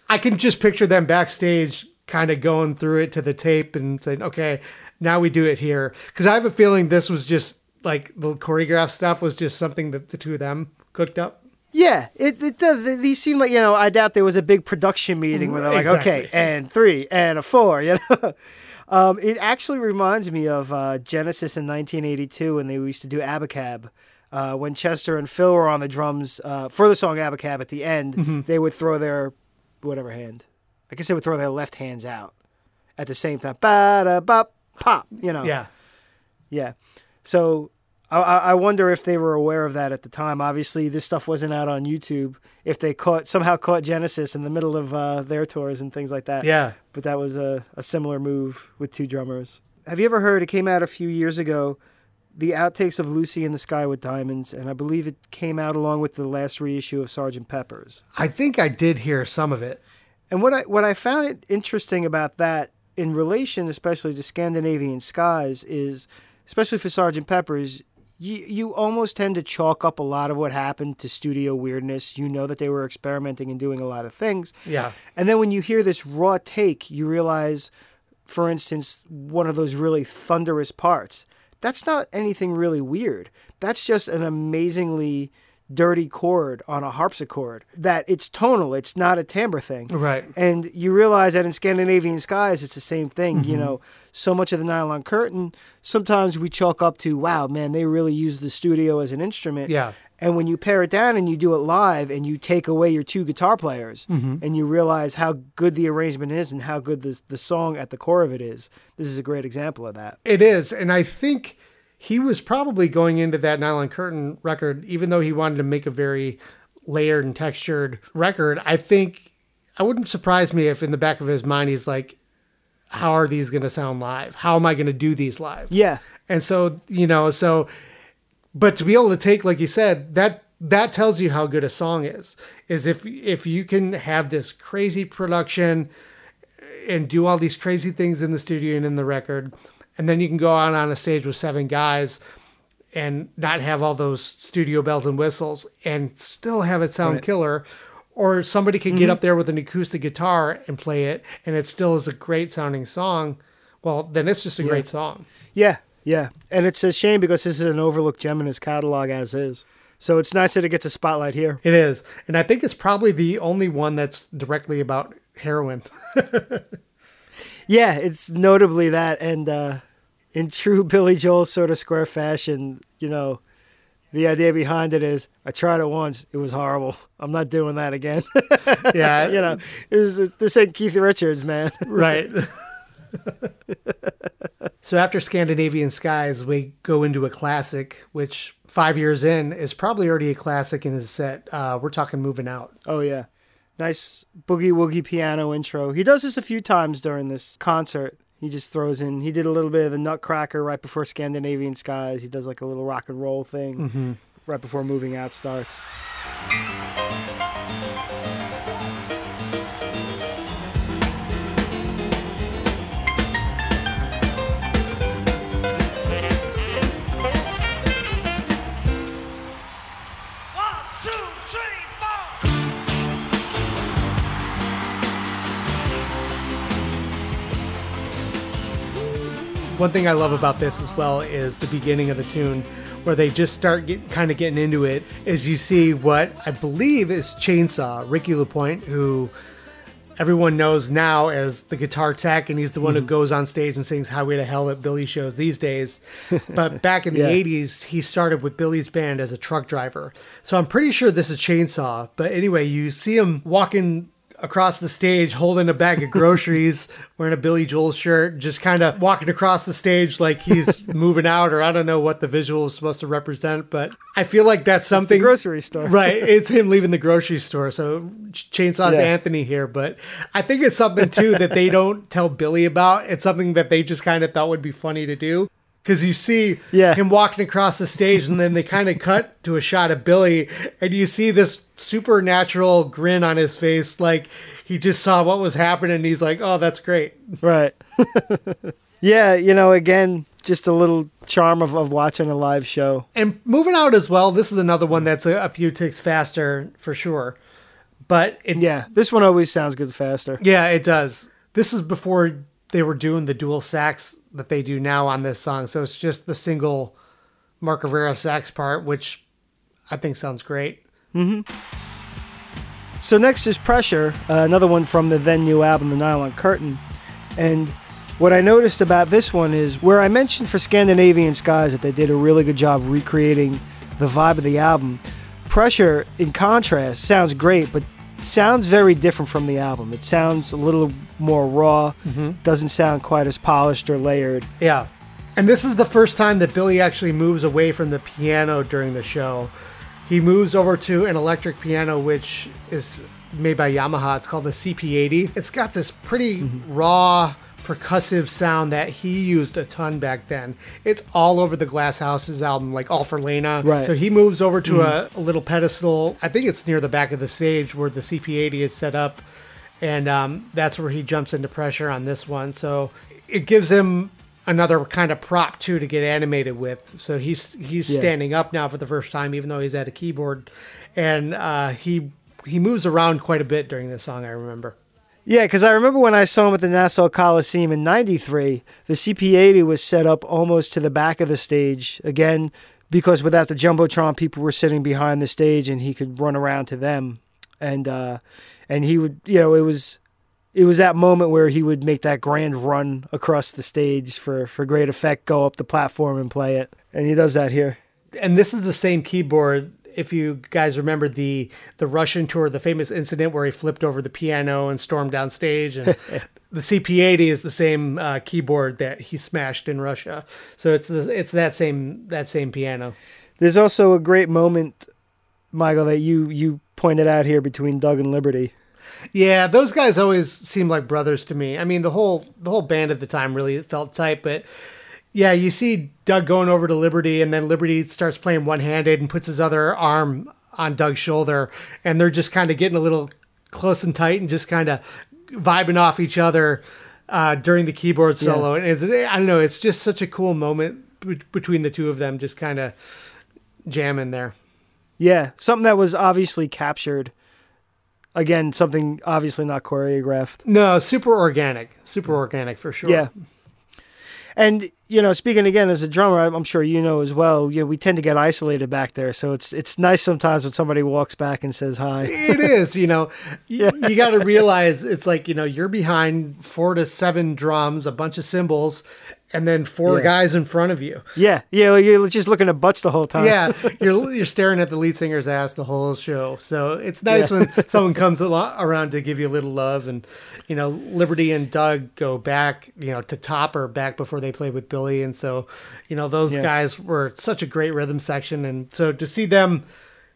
I can just picture them backstage kind of going through it to the tape and saying, okay, now we do it here. Because I have a feeling this was just like the choreograph stuff was just something that the two of them cooked up. Yeah, it, it does. These seem like you know. I doubt there was a big production meeting where they're like, Exactly. okay, and three and a four. You know, um, it actually reminds me of uh, Genesis in 1982 when they used to do Abacab. Uh, when Chester and Phil were on the drums uh, for the song Abacab at the end, Mm-hmm. they would throw their whatever hand. I guess they would throw their left hands out at the same time. Ba da bop pop. You know. Yeah. Yeah. So I, I I wonder if they were aware of that at the time. Obviously, this stuff wasn't out on YouTube. If they caught somehow caught Genesis in the middle of uh, their tours and things like that. Yeah. But that was a, a similar move with two drummers. Have you ever heard? It came out a few years ago. The outtakes of Lucy in the Sky with Diamonds, and I believe it came out along with the last reissue of Sergeant Pepper's. I think I did hear some of it. And what I what I found it interesting about that in relation, especially to Scandinavian skies, is especially for Sergeant Pepper's, you you almost tend to chalk up a lot of what happened to studio weirdness. You know that they were experimenting and doing a lot of things. Yeah. And then when you hear this raw take, you realize, for instance, one of those really thunderous parts. That's not anything really weird. That's just an amazingly dirty chord on a harpsichord. That it's tonal. It's not a timbre thing. Right. And you realize that in Scandinavian skies, it's the same thing. Mm-hmm. You know, so much of the nylon curtain, sometimes we chalk up to, wow, man, they really use the studio as an instrument. Yeah. And when you pare it down and you do it live and you take away your two guitar players Mm-hmm. and you realize how good the arrangement is and how good the, the song at the core of it is, this is a great example of that. It is. And I think he was probably going into that Nylon Curtain record, even though he wanted to make a very layered and textured record. I think I wouldn't surprise me if in the back of his mind he's like, how are these going to sound live? How am I going to do these live? Yeah. And so, you know, so, but to be able to take, like you said, that that tells you how good a song is. Is if if you can have this crazy production and do all these crazy things in the studio and in the record, and then you can go out on a stage with seven guys and not have all those studio bells and whistles and still have it sound Right. killer. Or somebody can get up there with an acoustic guitar and play it, and it still is a great sounding song. Well, then it's just a great song. Yeah. Yeah. And it's a shame because this is an overlooked gem in his catalog as is. So it's nice that it gets a spotlight here. It is. And I think it's probably the only one that's directly about heroin. Yeah, it's notably that, and uh, in true Billy Joel sort of square fashion, you know, the idea behind it is, I tried it once, it was horrible. I'm not doing that again. yeah. you know, this, is, this ain't Keith Richards, man. Right. so after Scandinavian Skies, we go into a classic, which five years in is probably already a classic in his set. Uh, we're talking moving out. oh yeah, nice boogie woogie piano intro. He does this a few times during this concert. He just throws in. He did a little bit of a Nutcracker right before Scandinavian Skies. He does like a little rock and roll thing mm-hmm. right before moving out starts. One thing I love about this as well is the beginning of the tune, where they just start get, kind of getting into it. Is you see what I believe is Chainsaw Ricky LaPointe, who everyone knows now as the guitar tech, and he's the one who mm-hmm. goes on stage and sings "Highway to Hell" at Billy shows these days. But back in the Yeah. '80s, he started with Billy's band as a truck driver. So I'm pretty sure this is Chainsaw. But anyway, you see him walking across the stage holding a bag of groceries, wearing a Billy Joel shirt, just kind of walking across the stage like he's moving out, or I don't know what the visual is supposed to represent, but I feel like that's The something. grocery store. Right, it's him leaving the grocery store. So Chainsaw's Yeah. Anthony here, but I think it's something too that they don't tell Billy about. It's something that they just kind of thought would be funny to do. Because you see Yeah. him walking across the stage, and then they kind of cut to a shot of Billy, and you see this supernatural grin on his face, like he just saw what was happening. And he's like, "Oh, that's great." Right. yeah, you know, again, just a little charm of, of watching a live show. And moving out as well, this is another one that's a, a few ticks faster for sure. But it, Yeah, this one always sounds good faster. yeah, it does. This is before they were doing the dual sax that they do now on this song. So it's just the single Mark Rivera sax part, which I think sounds great. So next is Pressure, uh, another one from the then new album, The Nylon Curtain. And what I noticed about this one is where I mentioned for Scandinavian Skies that they did a really good job recreating the vibe of the album. Pressure, in contrast, sounds great, but sounds very different from the album. It sounds a little more raw, mm-hmm. doesn't sound quite as polished or layered. Yeah. And this is the first time that Billy actually moves away from the piano during the show. He moves over to an electric piano, which is made by Yamaha. It's called the CP80. It's got this pretty mm-hmm. raw, percussive sound that he used a ton back then. It's all over the Glass Houses album, like All for Leyna. Right. So he moves over to a, a little pedestal. I think it's near the back of the stage where the CP80 is set up. And um, that's where he jumps into pressure on this one. So it gives him another kind of prop too to get animated with. So he's he's Yeah. standing up now for the first time, even though he's at a keyboard, and uh, he he moves around quite a bit during this song. I remember. Yeah, because I remember when I saw him at the Nassau Coliseum in '93, the CP80 was set up almost to the back of the stage again, because without the jumbotron, people were sitting behind the stage, and he could run around to them, and uh, and he would, you know, it was it was that moment where he would make that grand run across the stage for for great effect, go up the platform and play it, and he does that here. and this is the same keyboard. If you guys remember the the Russian tour, the famous incident where he flipped over the piano and stormed down stage, and the CP80 is the same uh, keyboard that he smashed in Russia. So it's the, it's that same that same piano. There's also a great moment, Michael, that you you pointed out here between Doug and Liberty. Yeah, those guys always seemed like brothers to me. I mean, the whole the whole band at the time really felt tight, but yeah, you see Doug going over to Liberty, and then Liberty starts playing one handed and puts his other arm on Doug's shoulder, and they're just kind of getting a little close and tight and just kind of vibing off each other uh, during the keyboard solo. And it's, I don't know, it's just such a cool moment be- between the two of them, just kind of jamming there. Yeah, something that was obviously captured. Again, something obviously not choreographed. No, super organic, super organic for sure. Yeah. And you know, speaking again as a drummer, I'm sure you know as well. You know, we tend to get isolated back there, so it's it's nice sometimes when somebody walks back and says hi. it is you know you, you got to realize it's like you know you're behind four to seven drums a bunch of cymbals and then four Yeah. guys in front of you Yeah, yeah, like you're just looking at butts the whole time. yeah you're you're staring at the lead singer's ass the whole show so it's nice Yeah. when someone comes around to give you a little love and you know liberty and doug go back you know to topper back before they played with billy and so you know those Yeah. guys were such a great rhythm section and so to see them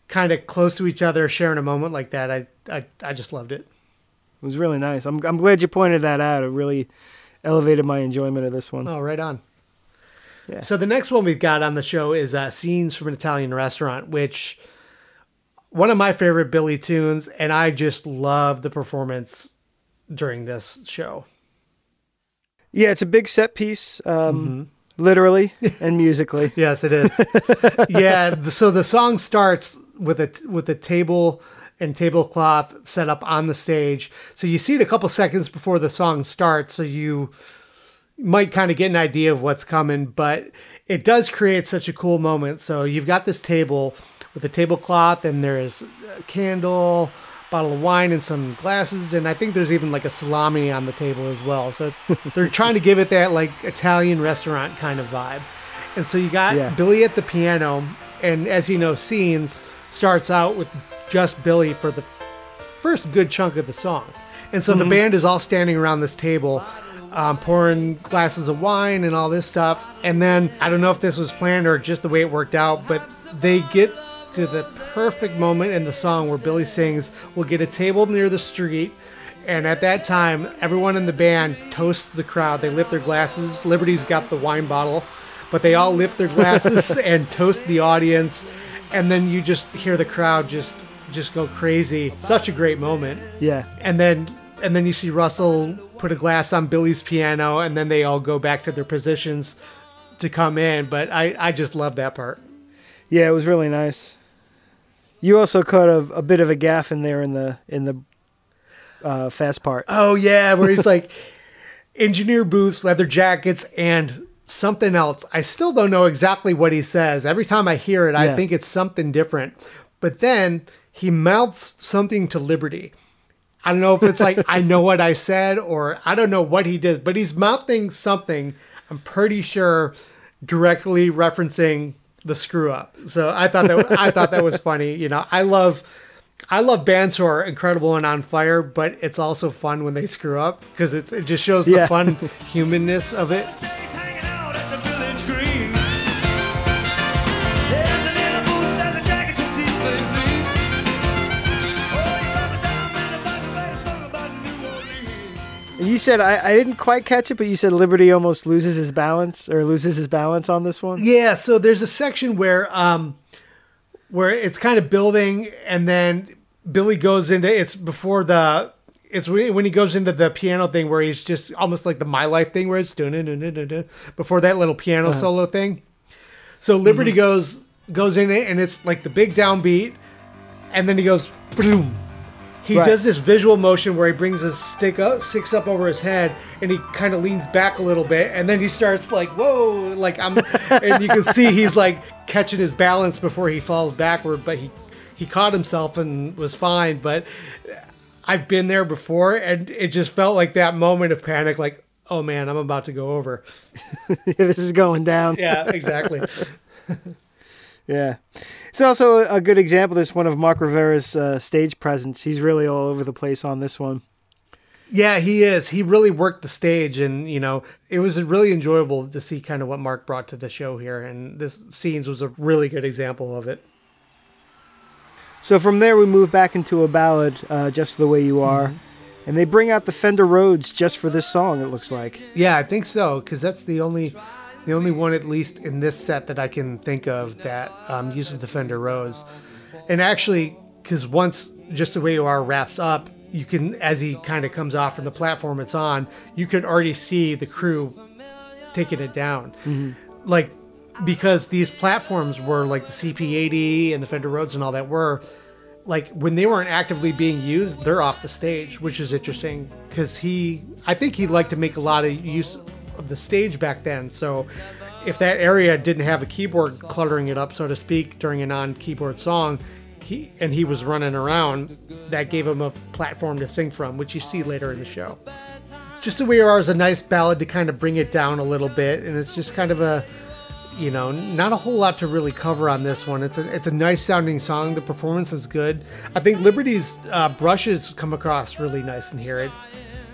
kind of close to each other sharing a moment like that i i, I just loved it It was really nice. I'm I'm glad you pointed that out. It really elevated my enjoyment of this one. Oh, right on. Yeah. So the next one we've got on the show is uh, "Scenes from an Italian Restaurant," which one of my favorite Billy tunes, and I just love the performance during this show. Yeah, it's a big set piece, um, Mm-hmm. literally and musically. Yes, it is. yeah. So the song starts with a with a table and tablecloth set up on the stage. So you see it a couple seconds before the song starts. So you might kind of get an idea of what's coming, but it does create such a cool moment. So you've got this table with a tablecloth, and there's a candle, bottle of wine, and some glasses, and I think there's even like a salami on the table as well. So they're trying to give it that like Italian restaurant kind of vibe. And so you got Yeah. Billy at the piano, and as you know, scenes starts out with just Billy for the first good chunk of the song. And so the band is all standing around this table, um, pouring glasses of wine and all this stuff. And then I don't know if this was planned or just the way it worked out, but they get to the perfect moment in the song where Billy sings, We'll get a table near the street. And at that time, everyone in the band toasts the crowd. They lift their glasses. Liberty's got the wine bottle, but they all lift their glasses and toast the audience, and then you just hear the crowd just just go crazy. Such a great moment. Yeah. And then and then you see Russell put a glass on Billy's piano, and then they all go back to their positions to come in. But I I just love that part. Yeah, it was really nice. You also caught a, a bit of a gaff in there in the in the uh, fast part. Oh yeah, where he's like engineer booths, leather jackets, and something else. I still don't know exactly what he says. Every time I hear it, I think it's something different. But then he mouths something to Liberty. I don't know if it's like I know what I said or I don't know what he did, but he's mouthing something. I'm pretty sure directly referencing the screw up. So I thought that I thought that was funny. You know, I love I love bands who are incredible and on fire, but it's also fun when they screw up because it's it just shows the Yeah. fun humanness of it. You said I, I didn't quite catch it, but you said Liberty almost loses his balance or loses his balance on this one. Yeah, so there's a section where um where it's kind of building and then Billy goes into it's before the it's when he goes into the piano thing where he's just almost like the my life thing where it's before that little piano solo thing. So Liberty goes goes in it and it's like the big downbeat and then he goes boom. He Right. does this visual motion where he brings his stick up, sticks up over his head, and he kind of leans back a little bit, and then he starts like, "Whoa!" Like I'm, and you can see he's like catching his balance before he falls backward, but he he caught himself and was fine. But I've been there before, and it just felt like that moment of panic, like, "Oh man, I'm about to go over." this is going down. Yeah, exactly. Yeah. It's also a good example. This one of Mark Rivera's uh, stage presence. He's really all over the place on this one. Yeah, he is. He really worked the stage, and you know, it was really enjoyable to see kind of what Mark brought to the show here. And this scenes was a really good example of it. So from there, we move back into a ballad, uh, "Just the Way You Are," and they bring out the Fender Rhodes just for this song. It looks like. Yeah, I think so because that's the only, the only one at least in this set that I can think of that um, uses the Fender Rhodes. And actually, because once just the way you are wraps up, you can as he kind of comes off from the platform it's on, you can already see the crew taking it down. Like because these platforms were like the CP80 and the Fender Rhodes and all that were like when they weren't actively being used, they're off the stage, which is interesting because he, I think he liked to make a lot of use of the stage back then. So if that area didn't have a keyboard cluttering it up, so to speak, during a non-keyboard song, he and he was running around, that gave him a platform to sing from, which you see later in the show. Just the way you are is a nice ballad to kind of bring it down a little bit, and it's just kind of a you know, not a whole lot to really cover on this one. It's a it's a nice sounding song. The performance is good. I think Liberty's uh, brushes come across really nice in here. It,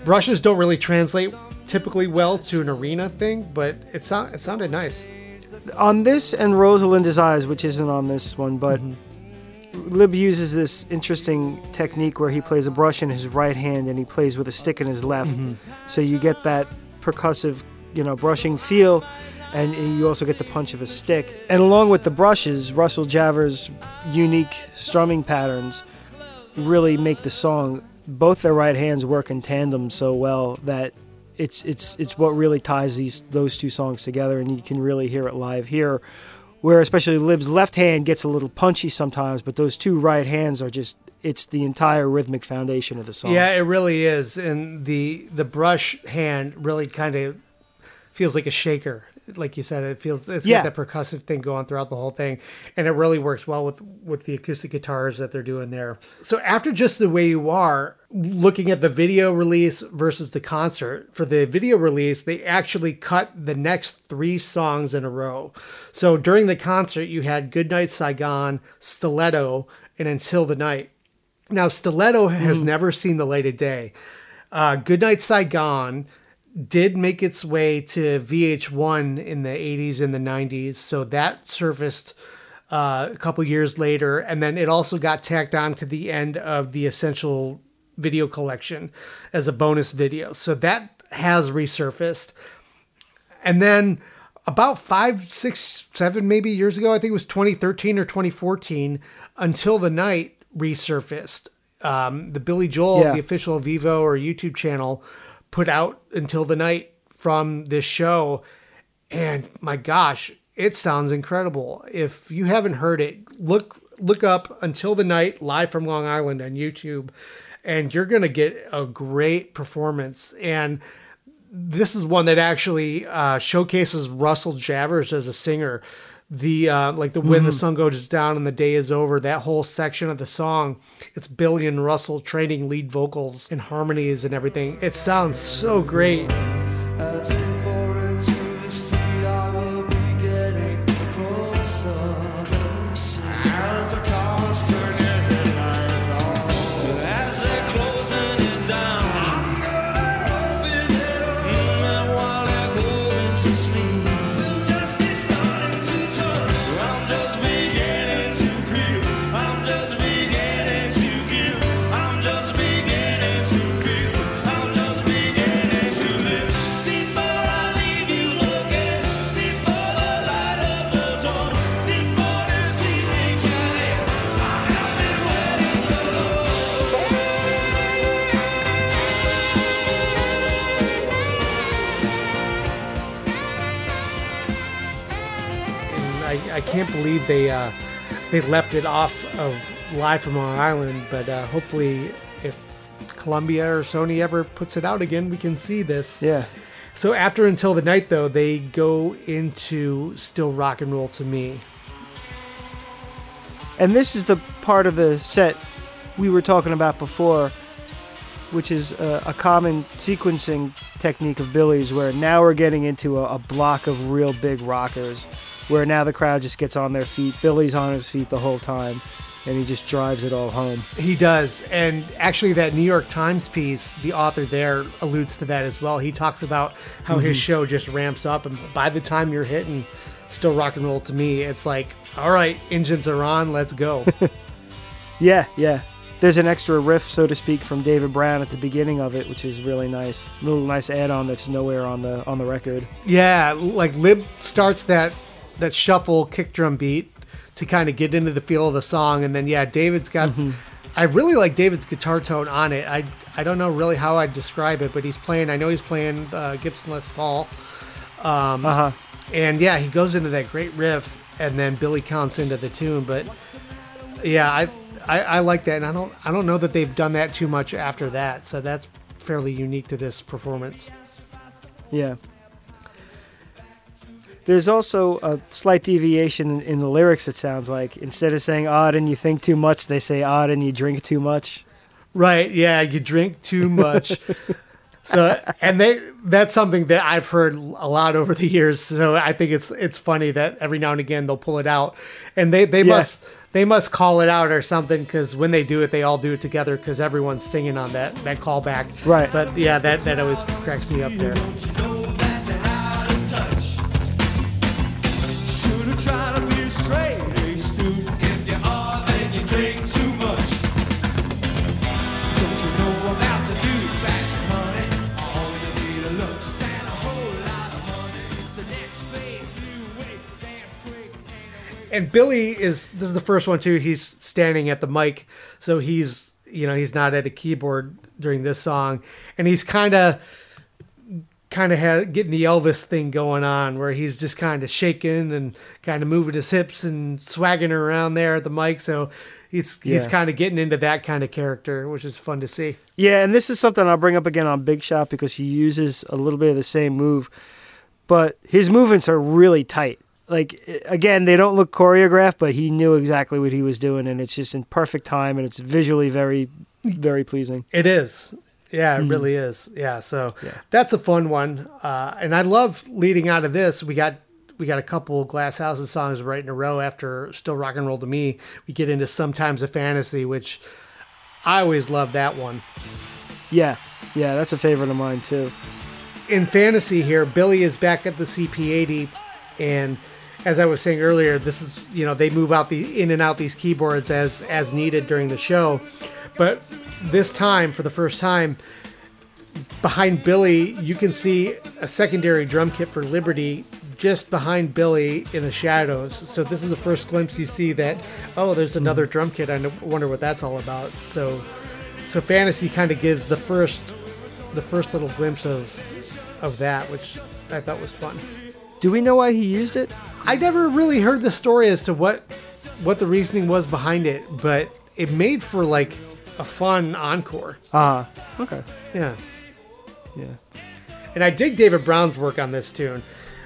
brushes don't really translate typically well to an arena thing, but it sound it sounded nice. On this and Rosalinda's Eyes, which isn't on this one, but mm-hmm. Lib uses this interesting technique where he plays a brush in his right hand and he plays with a stick in his left. Mm-hmm. So you get that percussive, you know, brushing feel, and you also get the punch of a stick. And along with the brushes, Russell Javors' unique strumming patterns really make the song. Both their right hands work in tandem so well that it's it's it's what really ties these those two songs together, and you can really hear it live here. Where especially Lib's left hand gets a little punchy sometimes, but those two right hands are just it's the entire rhythmic foundation of the song. Yeah, it really is, and the the brush hand really kind of feels like a shaker. Like you said, it feels it's Yeah. got that percussive thing going throughout the whole thing, and it really works well with with the acoustic guitars that they're doing there. So after just the way you are, looking at the video release versus the concert, for the video release, they actually cut the next three songs in a row. So during the concert, you had Goodnight Saigon, Stiletto, and Until the Night. Now, Stiletto has never seen the light of day. Uh, Goodnight Saigon did make its way to VH1 in the 80s and the 90s, so that surfaced uh, a couple years later, and then it also got tacked on to the end of the Essential video collection as a bonus video. So that has resurfaced. And then about five, six, seven, maybe years ago. I think it was 2013 or 2014. Until the night resurfaced. Um, the Billy Joel, Yeah. the official Vevo or YouTube channel, put out Until the Night from this show, and my gosh, it sounds incredible. If you haven't heard it, look look up Until the Night live from Long Island on YouTube, and you're gonna get a great performance and this is one that actually uh, showcases Russell Javors as a singer. The uh, like the when the sun goes down and the day is over. That whole section of the song, it's Billy and Russell trading lead vocals and harmonies and everything. It sounds so great. Believe they uh, they left it off of live from Long Island. But uh, hopefully, if Columbia or Sony ever puts it out again, we can see this. Yeah. So after Until the Night, though, they go into Still Rock and Roll to Me. And this is the part of the set we were talking about before, which is a, a common sequencing technique of Billy's, where now we're getting into a, a block of real big rockers, where now the crowd just gets on their feet. Billy's on his feet the whole time, and he just drives it all home. He does. And actually, that New York Times piece, the author there alludes to that as well. He talks about how his mm-hmm. show just ramps up. And by the time you're hitting Still Rock and Roll to Me, it's like, all right, engines are on, let's go. Yeah, yeah. There's an extra riff, so to speak, from David Brown at the beginning of it, which is really nice. little nice add-on that's nowhere on the on the record. yeah, like Lib starts that that shuffle kick drum beat to kind of get into the feel of the song. And then, yeah, David's got. I really like David's guitar tone on it. I, I don't know really how I'd describe it, but he's playing. I know he's playing uh, Gibson Les Paul. Uh huh. And yeah, he goes into that great riff, and then Billy counts into the tune. But yeah, I, I I like that, and I don't I don't know that they've done that too much after that. So that's fairly unique to this performance. Yeah. There's also a slight deviation in the lyrics, it sounds like. Instead of saying odd and you think too much, they say odd and you drink too much. Right? Yeah, you drink too much. so and they that's something that I've heard a lot over the years. So I think it's it's funny that every now and again they'll pull it out, and they they Yeah. must. They must call it out or something because when they do it, they all do it together because everyone's singing on that that callback. Right. But yeah, that that always cracks me up there. And Billy is this is the first one too. He's standing at the mic, so he's you know he's not at a keyboard during this song, and he's kind of kind of ha- getting the Elvis thing going on, where he's just kind of shaking and kind of moving his hips and swagging around there at the mic. So he's he's kind of getting into that kind of character, which is fun to see. Yeah, and this is something I'll bring up again on Big Shot because he uses a little bit of the same move, but his movements are really tight. Like again, they don't look choreographed, but he knew exactly what he was doing, and it's just in perfect time, and it's visually very, very pleasing. It is. Yeah, it really is. Yeah, so that's a fun one. Uh, and I love leading out of this. We got we got a couple Glass Houses songs right in a row after Still Rock and Roll to Me. We get into Sometimes a Fantasy, which I always love that one. Yeah, yeah, that's a favorite of mine too. in fantasy here, Billy is back at the CP80, and as I was saying earlier, this is you know they move out the in and out these keyboards as as needed during the show, but this time for the first time, behind Billy, you can see a secondary drum kit for Liberty just behind Billy in the shadows. So this is the first glimpse you see that oh, there's another mm. drum kit. I wonder what that's all about. So so fantasy kind of gives the first the first little glimpse of of that, which I thought was fun. Do we know why he used it? I never really heard the story as to what what the reasoning was behind it, but it made for like a fun encore. Ah, okay. Yeah. Yeah. And I dig David Brown's work on this tune.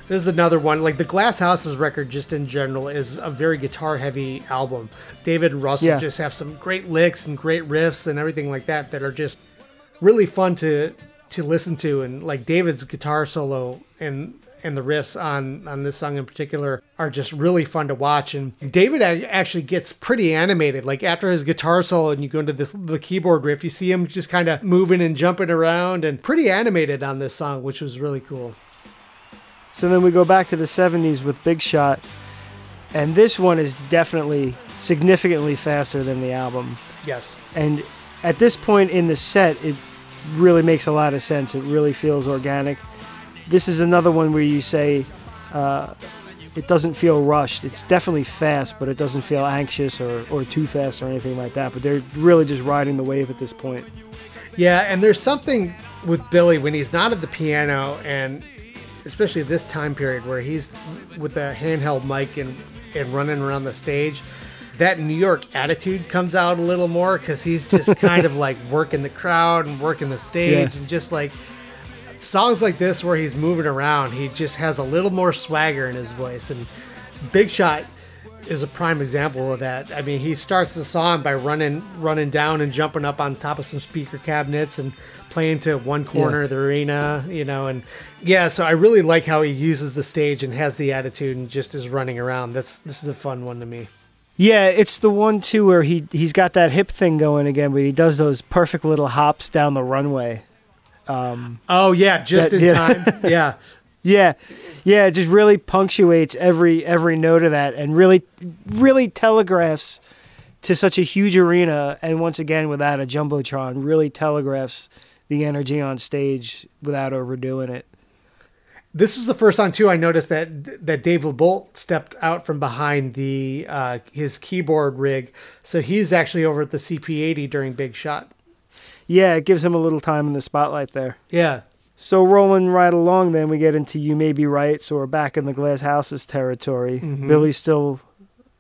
This is another one. Like the Glass Houses record, just in general, is a very guitar heavy album. David and Russell Yeah. just have some great licks and great riffs and everything like that that are just really fun to to listen to. And like David's guitar solo and and the riffs on on this song in particular are just really fun to watch. And David actually gets pretty animated. Like after his guitar solo, and you go into this the keyboard riff, you see him just kind of moving and jumping around and pretty animated on this song, which was really cool. So then we go back to the 70s with Big Shot, and this one is definitely significantly faster than the album. Yes. And at this point in the set, it really makes a lot of sense. It really feels organic. This is another one where you say uh, it doesn't feel rushed. It's definitely fast, but it doesn't feel anxious or, or too fast or anything like that. But they're really just riding the wave at this point. Yeah, and there's something with Billy when he's not at the piano, and especially this time period where he's with the handheld mic and, and running around the stage. That New York attitude comes out a little more because he's just kind of like working the crowd and working the stage Yeah. and just like songs like this where he's moving around, he just has a little more swagger in his voice. And Big Shot is a prime example of that. I mean, he starts the song by running running down and jumping up on top of some speaker cabinets and playing to one corner Yeah. of the arena, you know, and yeah, so I really like how he uses the stage and has the attitude and just is running around. That's this is a fun one to me. Yeah, it's the one too where he he's got that hip thing going again, but he does those perfect little hops down the runway. Oh yeah, just That- in yeah. time. Yeah. Yeah, yeah, it just really punctuates every every note of that, and really really telegraphs to such a huge arena, and once again without a jumbotron, really telegraphs the energy on stage without overdoing it. This was the first time too. I noticed that that Dave Lebolt stepped out from behind the uh, his keyboard rig, so he's actually over at the CP80 during Big Shot. Yeah, it gives him a little time in the spotlight there. Yeah, So rolling right along, then we get into "You May Be Right," so we're back in the Glass Houses territory. Mm-hmm. Billy's still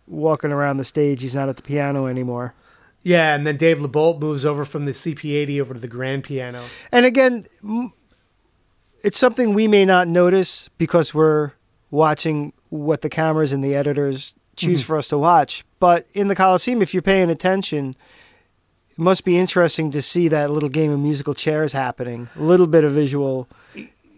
walking around the stage; he's not at the piano anymore. yeah, and then Dave Lebolt moves over from the CP80 over to the grand piano. And again, it's something we may not notice because we're watching what the cameras and the editors choose mm-hmm. for us to watch. But in the Coliseum, if you're paying attention, it must be interesting to see that little game of musical chairs happening. A little bit of visual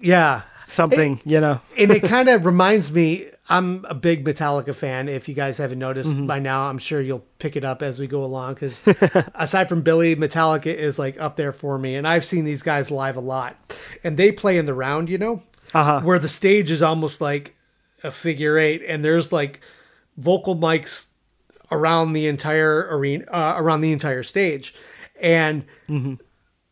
Yeah, something, you know. and it kind of reminds me. I'm a big Metallica fan. If you guys haven't noticed Mm-hmm. by now, I'm sure you'll pick it up as we go along. Because aside from Billy, Metallica is like up there for me, and I've seen these guys live a lot, and they play in the round, you know, Uh-huh. where the stage is almost like a figure eight, and there's like vocal mics around the entire arena, uh, around the entire stage, and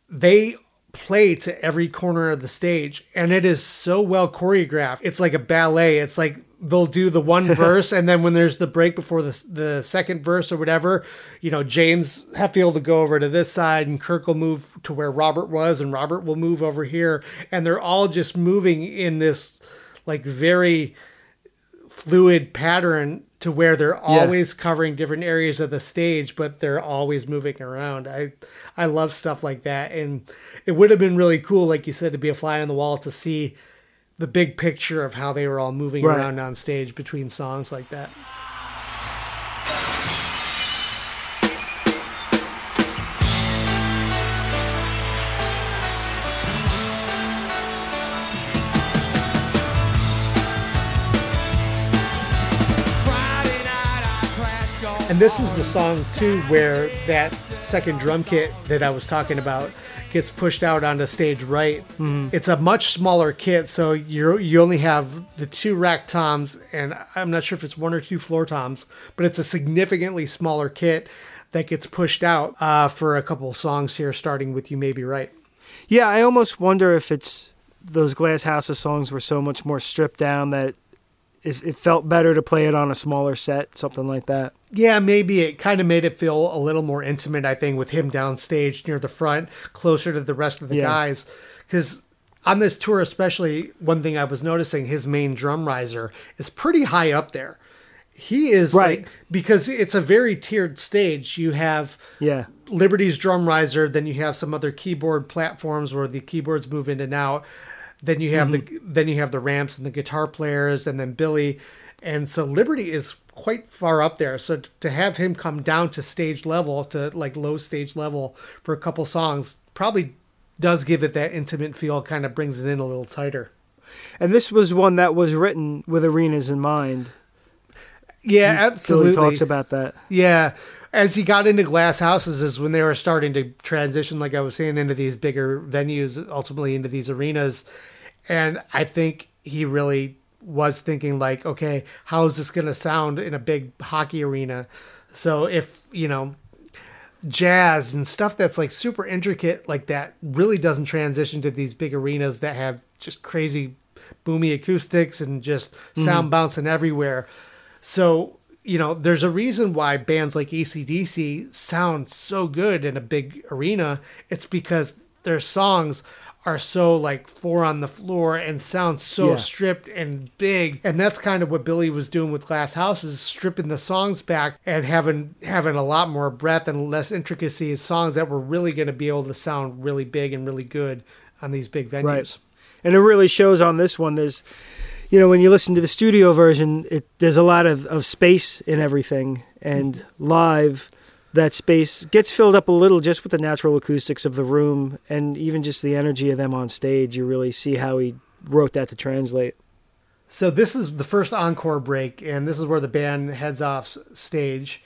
they play to every corner of the stage and it is so well choreographed. It's like a ballet. It's like they'll do the one verse and then when there's the break before the, the second verse or whatever you know james hetfield will go over to this side and kirk will move to where robert was and robert will move over here. And they're all just moving in this like very fluid pattern to where they're always covering different areas of the stage but they're always moving around. I i love stuff like that. And it would have been really cool like you said to be a fly on the wall to see the big picture of how they were all moving Right. around on stage between songs like that And this was the song too where that second drum kit that I was talking about gets pushed out onto stage right. It's a much smaller kit, so you you only have the two rack toms, and I'm not sure if it's one or two floor toms, but it's a significantly smaller kit that gets pushed out uh, for a couple of songs here, starting with "You May Be Right." Yeah, I almost wonder if it's those Glass Houses songs were so much more stripped down that it, it felt better to play it on a smaller set, something like that. Yeah, maybe it kind of made it feel a little more intimate, I think, with him downstage near the front, closer to the rest of the Yeah. guys. Because on this tour, especially, one thing I was noticing his main drum riser is pretty high up there. He is Right. like, because it's a very tiered stage. You have Yeah. Liberty's drum riser, then you have some other keyboard platforms where the keyboards move in and out. Then you have the mm-hmm. then you have the ramps and the guitar players, and then Billy, and so Liberty is quite far up there. So t- to have him come down to stage level, to like low stage level for a couple songs, probably does give it that intimate feel. Kind of brings it in a little tighter. And this was one that was written with arenas in mind. Yeah, Billy absolutely. talks about that. Yeah. As he got into glass houses is when they were starting to transition, like I was saying, into these bigger venues, ultimately into these arenas. And I think he really was thinking like, okay, how is this going to sound in a big hockey arena? So if, you know, jazz and stuff that's like super intricate like that really doesn't transition to these big arenas that have just crazy boomy acoustics and just mm-hmm. sound bouncing everywhere. So, you know, there's a reason why bands like ACDC sound so good in a big arena. It's because their songs are so like four on the floor and sound so Yeah. stripped and big. And that's kind of what Billy was doing with Glass Houses, stripping the songs back and having having a lot more breadth and less intricacy as songs that were really going to be able to sound really big and really good on these big venues. Right. And it really shows on this one. There's, you know, when you listen to the studio version, it there's a lot of, of space in everything, and live, that space gets filled up a little just with the natural acoustics of the room and even just the energy of them on stage. You really see how he wrote that to translate. So this is the first encore break, and this is where the band heads off stage.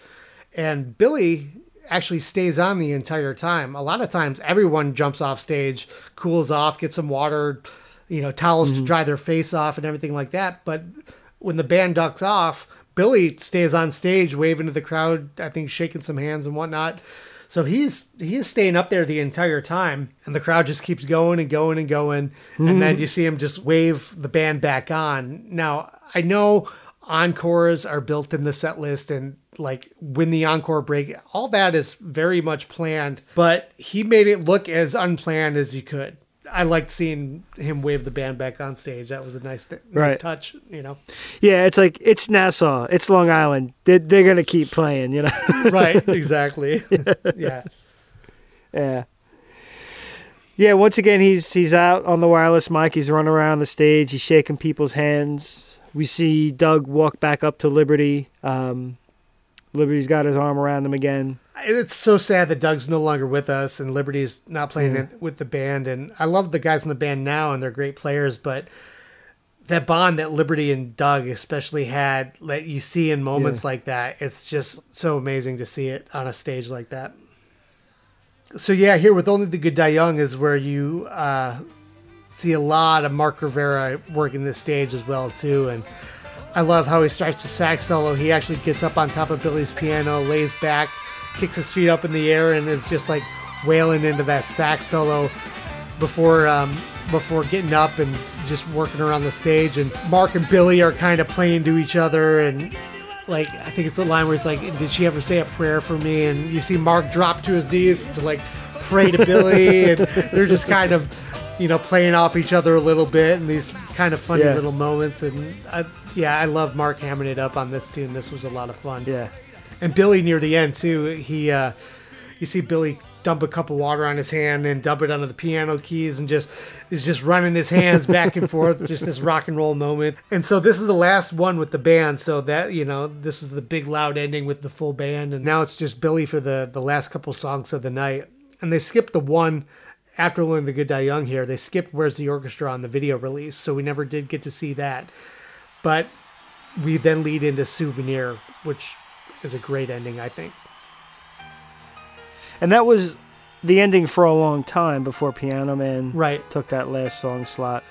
And Billy actually stays on the entire time. A lot of times, everyone jumps off stage, cools off, gets some water, you know, towels to mm-hmm. dry their face off, and everything like that. But when the band ducks off, Billy stays on stage, waving to the crowd. I think shaking some hands and whatnot. So he's he's staying up there the entire time, and the crowd just keeps going and going and going, and then mm-hmm. you see him just wave the band back on. Now I know encores are built in the set list, and like when the encore break, all that is very much planned, but he made it look as unplanned as you could. I liked seeing him wave the band back on stage. That was a nice, th- nice Right. touch, you know. Yeah, it's like it's Nassau, it's Long Island. They're, they're gonna keep playing, you know. right, exactly. yeah. Yeah. Yeah, once again he's he's out on the wireless mic, he's running around the stage, he's shaking people's hands. We see Doug walk back up to Liberty. Um, Liberty's got his arm around him again. It's so sad that Doug's no longer with us and Liberty's not playing it with the band. And I love the guys in the band now and they're great players, but that bond that Liberty and Doug especially had, that you see in moments Yeah. like that, it's just so amazing to see it on a stage like that. So yeah, here with Only the Good Die Young is where you uh, see a lot of Mark Rivera working this stage as well too, and I love how he starts the sax solo. He actually gets up on top of Billy's piano, lays back, kicks his feet up in the air, and is just like wailing into that sax solo before um, before getting up and just working around the stage. And Mark and Billy are kind of playing to each other, and like I think it's the line where it's like, "Did she ever say a prayer for me?" And you see Mark drop to his knees to like pray to Billy, and they're just kind of you know playing off each other a little bit, and these kind of funny Yeah. little moments. And I, yeah, I love Mark hamming it up on this tune. This was a lot of fun. Yeah. And Billy near the end too, he uh you see Billy dump a cup of water on his hand and dump it onto the piano keys and just is just running his hands back and forth, just this rock and roll moment. And so this is the last one with the band, so that you know, this is the big loud ending with the full band and now it's just Billy for the the last couple songs of the night. And they skipped the one after Only the Good Die Young here, they skipped Where's the Orchestra on the video release, so we never did get to see that. But we then lead into Souvenir, which is a great ending, I think. And that was the ending for a long time before Piano Man Right. took that last song slot.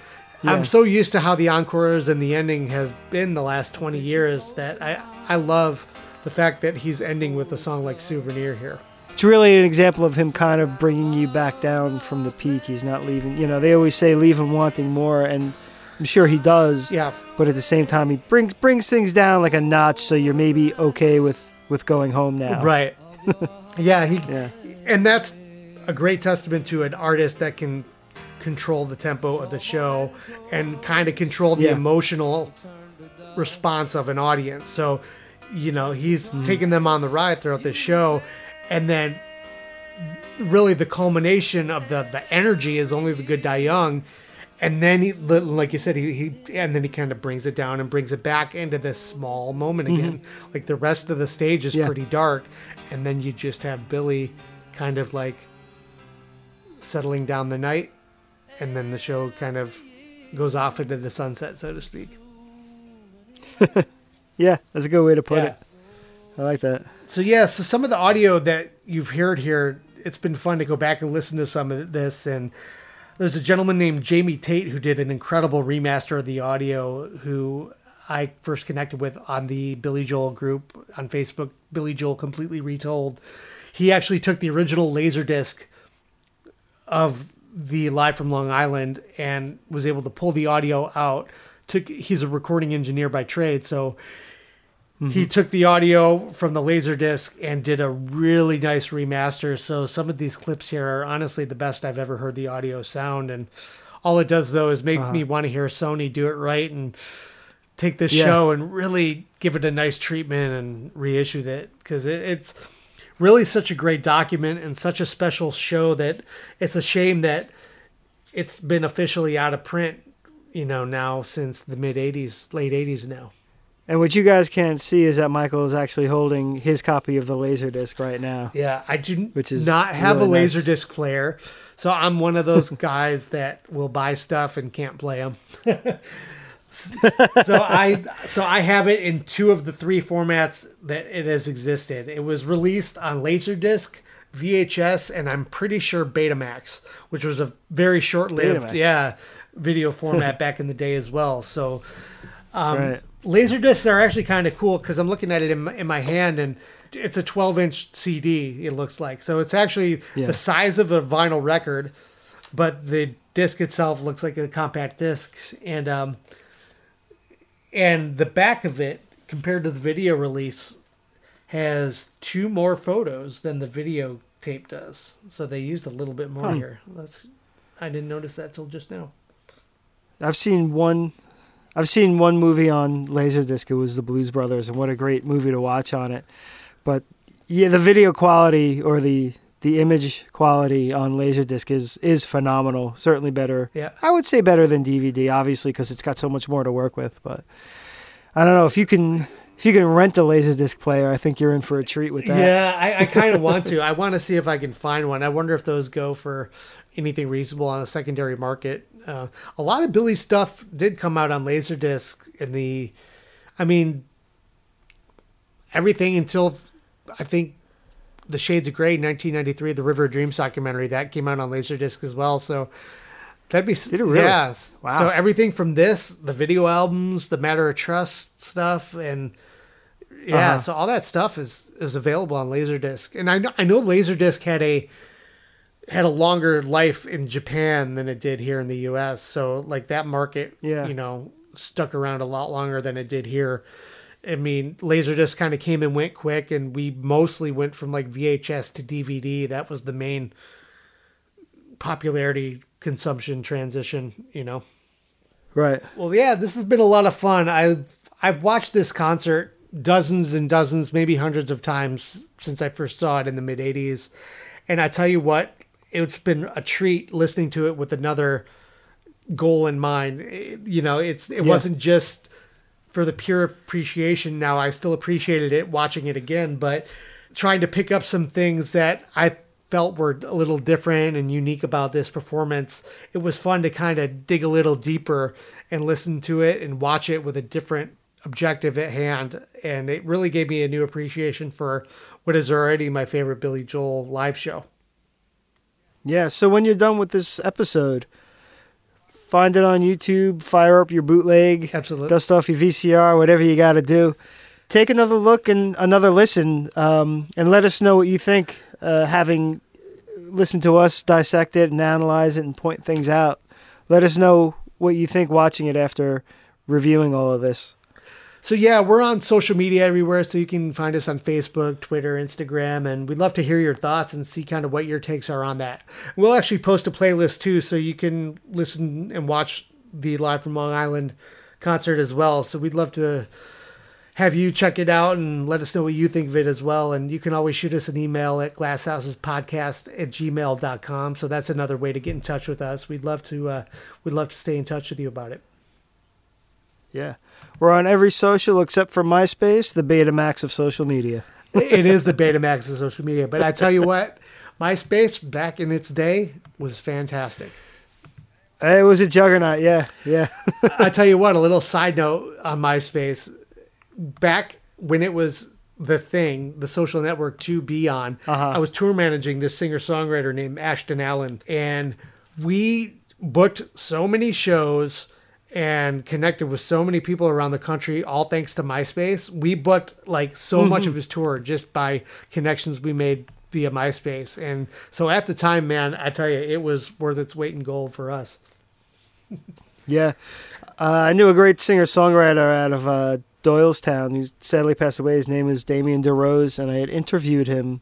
I'm so used to how the encores and the ending have been the last 20 years that I, I love the fact that he's ending with a song like Souvenir here. It's really an example of him kind of bringing you back down from the peak. He's not leaving. You know, they always say leave him wanting more, and I'm sure he does. Yeah. But at the same time, he brings brings things down like a notch, so you're maybe okay with with going home now. Right. yeah, he Yeah. and that's a great testament to an artist that can control the tempo of the show and kind of control the Yeah. emotional response of an audience. So, you know, he's Mm-hmm. taking them on the ride throughout the show and then really the culmination of the the energy is only the good die young and then he like you said he, he and then he kind of brings it down and brings it back into this small moment again like the rest of the stage is Mm-hmm. Yeah. pretty dark and then you just have billy kind of like settling down the night and then the show kind of goes off into the sunset so to speak Yeah, that's a good way to put Yeah. it. I like that. So yeah, so some of the audio that you've heard here, it's been fun to go back and listen to some of this. And there's a gentleman named Jamie Tate who did an incredible remaster of the audio. Who I first connected with on the Billy Joel group on Facebook, Billy Joel Completely Retold. He actually took the original Laserdisc of the live from Long Island and was able to pull the audio out. Took he's a recording engineer by trade, so he mm-hmm. took the audio from the Laserdisc and did a really nice remaster. So some of these clips here are honestly the best I've ever heard the audio sound. And all it does though is make me uh-huh. want to hear Sony do it right and take this Yeah. show and really give it a nice treatment and reissue it because it, it's really such a great document and such a special show that it's a shame that it's been officially out of print you know now since the mid 80s late 80s now And what you guys can't see is that Michael is actually holding his copy of the Laserdisc right now. yeah i do Which is not have really a nice. laser disc player so i'm one of those guys that will buy stuff and can't play them so I so I have it in two of the three formats that it has existed. It was released on Laserdisc, VHS, and I'm pretty sure Betamax, which was a very short-lived Betamax. yeah video format back in the day as well. So um, right. Laserdiscs are actually kind of cool because I'm looking at it in my, in my hand and it's a 12 inch CD. It looks like so it's actually Yeah. the size of a vinyl record, but the disc itself looks like a compact disc and um and the back of it compared to the video release has two more photos than the video tape does. So they used a little bit more Hmm. here. That's I didn't notice that till just now. I've seen one. I've seen one movie on Laserdisc. It was The Blues Brothers, and what a great movie to watch on it. But yeah, the video quality or the the image quality on Laserdisc is is phenomenal. Certainly better. Yeah. I would say better than DVD, obviously, because it's got so much more to work with. But I don't know if you can if you can rent a Laserdisc player. I think you're in for a treat with that. Yeah, I, I kind of want to. I want to see if I can find one. I wonder if those go for anything reasonable on the secondary market. Uh, a lot of Billy stuff did come out on Laserdisc in the, I mean, everything until I think the Shades of Grey, 1993, the River of Dreams documentary that came out on Laserdisc as well. So that'd be Did it really? Yes. Wow. So everything from this, the video albums, the Matter of Trust stuff, and yeah, Uh-huh. so all that stuff is is available on Laserdisc, and I know I know Laserdisc had a had a longer life in Japan than it did here in the U.S. So like that market, Yeah. you know, stuck around a lot longer than it did here. I mean, Laserdisc kind of came and went quick, and we mostly went from like VHS to DVD. That was the main popularity consumption transition, you know. Right. Well, yeah, this has been a lot of fun. I've I've watched this concert dozens and dozens, maybe hundreds of times since I first saw it in the mid '80s, and I tell you what, it's been a treat listening to it with another goal in mind. It- you know, it's it Yeah. wasn't just for the pure appreciation. Now I still appreciated it watching it again, but trying to pick up some things that I felt were a little different and unique about this performance. It was fun to kind of dig a little deeper and listen to it and watch it with a different objective at hand. And it really gave me a new appreciation for what is already my favorite Billy Joel live show. Yeah, so when you're done with this episode, find it on YouTube, fire up your bootleg, Absolutely. dust off your VCR, whatever you got to do. Take another look and another listen, um, and let us know what you think. Uh, having listened to us dissect it and analyze it and point things out, let us know what you think watching it after reviewing all of this. So yeah, we're on social media everywhere, so you can find us on Facebook, Twitter, Instagram, and we'd love to hear your thoughts and see kind of what your takes are on that. We'll actually post a playlist too, so you can listen and watch the live from Long Island concert as well. So we'd love to have you check it out and let us know what you think of it as well. And you can always shoot us an email at glasshousespodcast at gmail.com. So that's another way to get in touch with us. We'd love to uh, we'd love to stay in touch with you about it. Yeah. We're on every social except for MySpace, the Betamax of social media. it is the Betamax of social media. But I tell you what, MySpace back in its day was fantastic. It was a juggernaut, yeah, yeah. I tell you what, a little side note on MySpace. Back when it was the thing, the social network to be on, Uh-huh. I was tour managing this singer songwriter named Ashton Allen, and we booked so many shows and connected with so many people around the country, all thanks to MySpace. We booked like so much Mm-hmm. of his tour just by connections we made via MySpace. And so at the time, man, I tell you, it was worth its weight in gold for us. Yeah. Uh, I knew a great singer songwriter out of uh, Doylestown who sadly passed away. His name is Damien DeRose, and I had interviewed him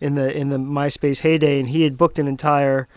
in the in the MySpace heyday, and he had booked an entire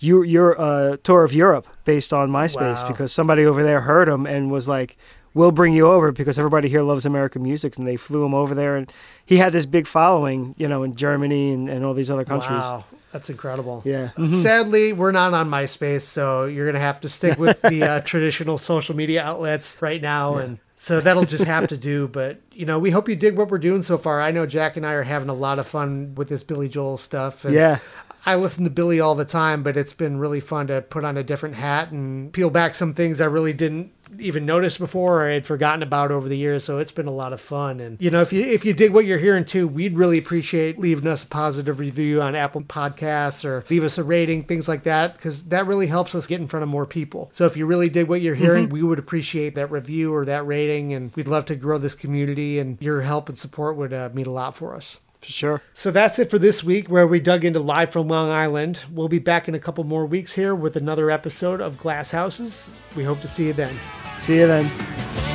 Eu- your uh, tour of Europe based on MySpace Wow. because somebody over there heard him and was like, "We'll bring you over because everybody here loves American music," and they flew him over there, and he had this big following, you know, in Germany and, and all these other countries. Wow, that's incredible. Yeah. Sadly, we're not on MySpace, so you're gonna have to stick with the uh, traditional social media outlets right now, and so that'll just have to do. But you know, we hope you dig what we're doing so far. I know Jack and I are having a lot of fun with this Billy Joel stuff. And Yeah. I listen to Billy all the time, but it's been really fun to put on a different hat and peel back some things I really didn't even notice before or had forgotten about over the years. So it's been a lot of fun. And you know, if you if you dig what you're hearing too, we'd really appreciate leaving us a positive review on Apple Podcasts or leave us a rating, things like that, because that really helps us get in front of more people. So if you really dig what you're hearing, we would appreciate that review or that rating, and we'd love to grow this community. And your help and support would uh, mean a lot for us. For sure. So that's it for this week, where we dug into Live from Long Island. We'll be back in a couple more weeks here with another episode of Glass Houses. We hope to see you then. See you then.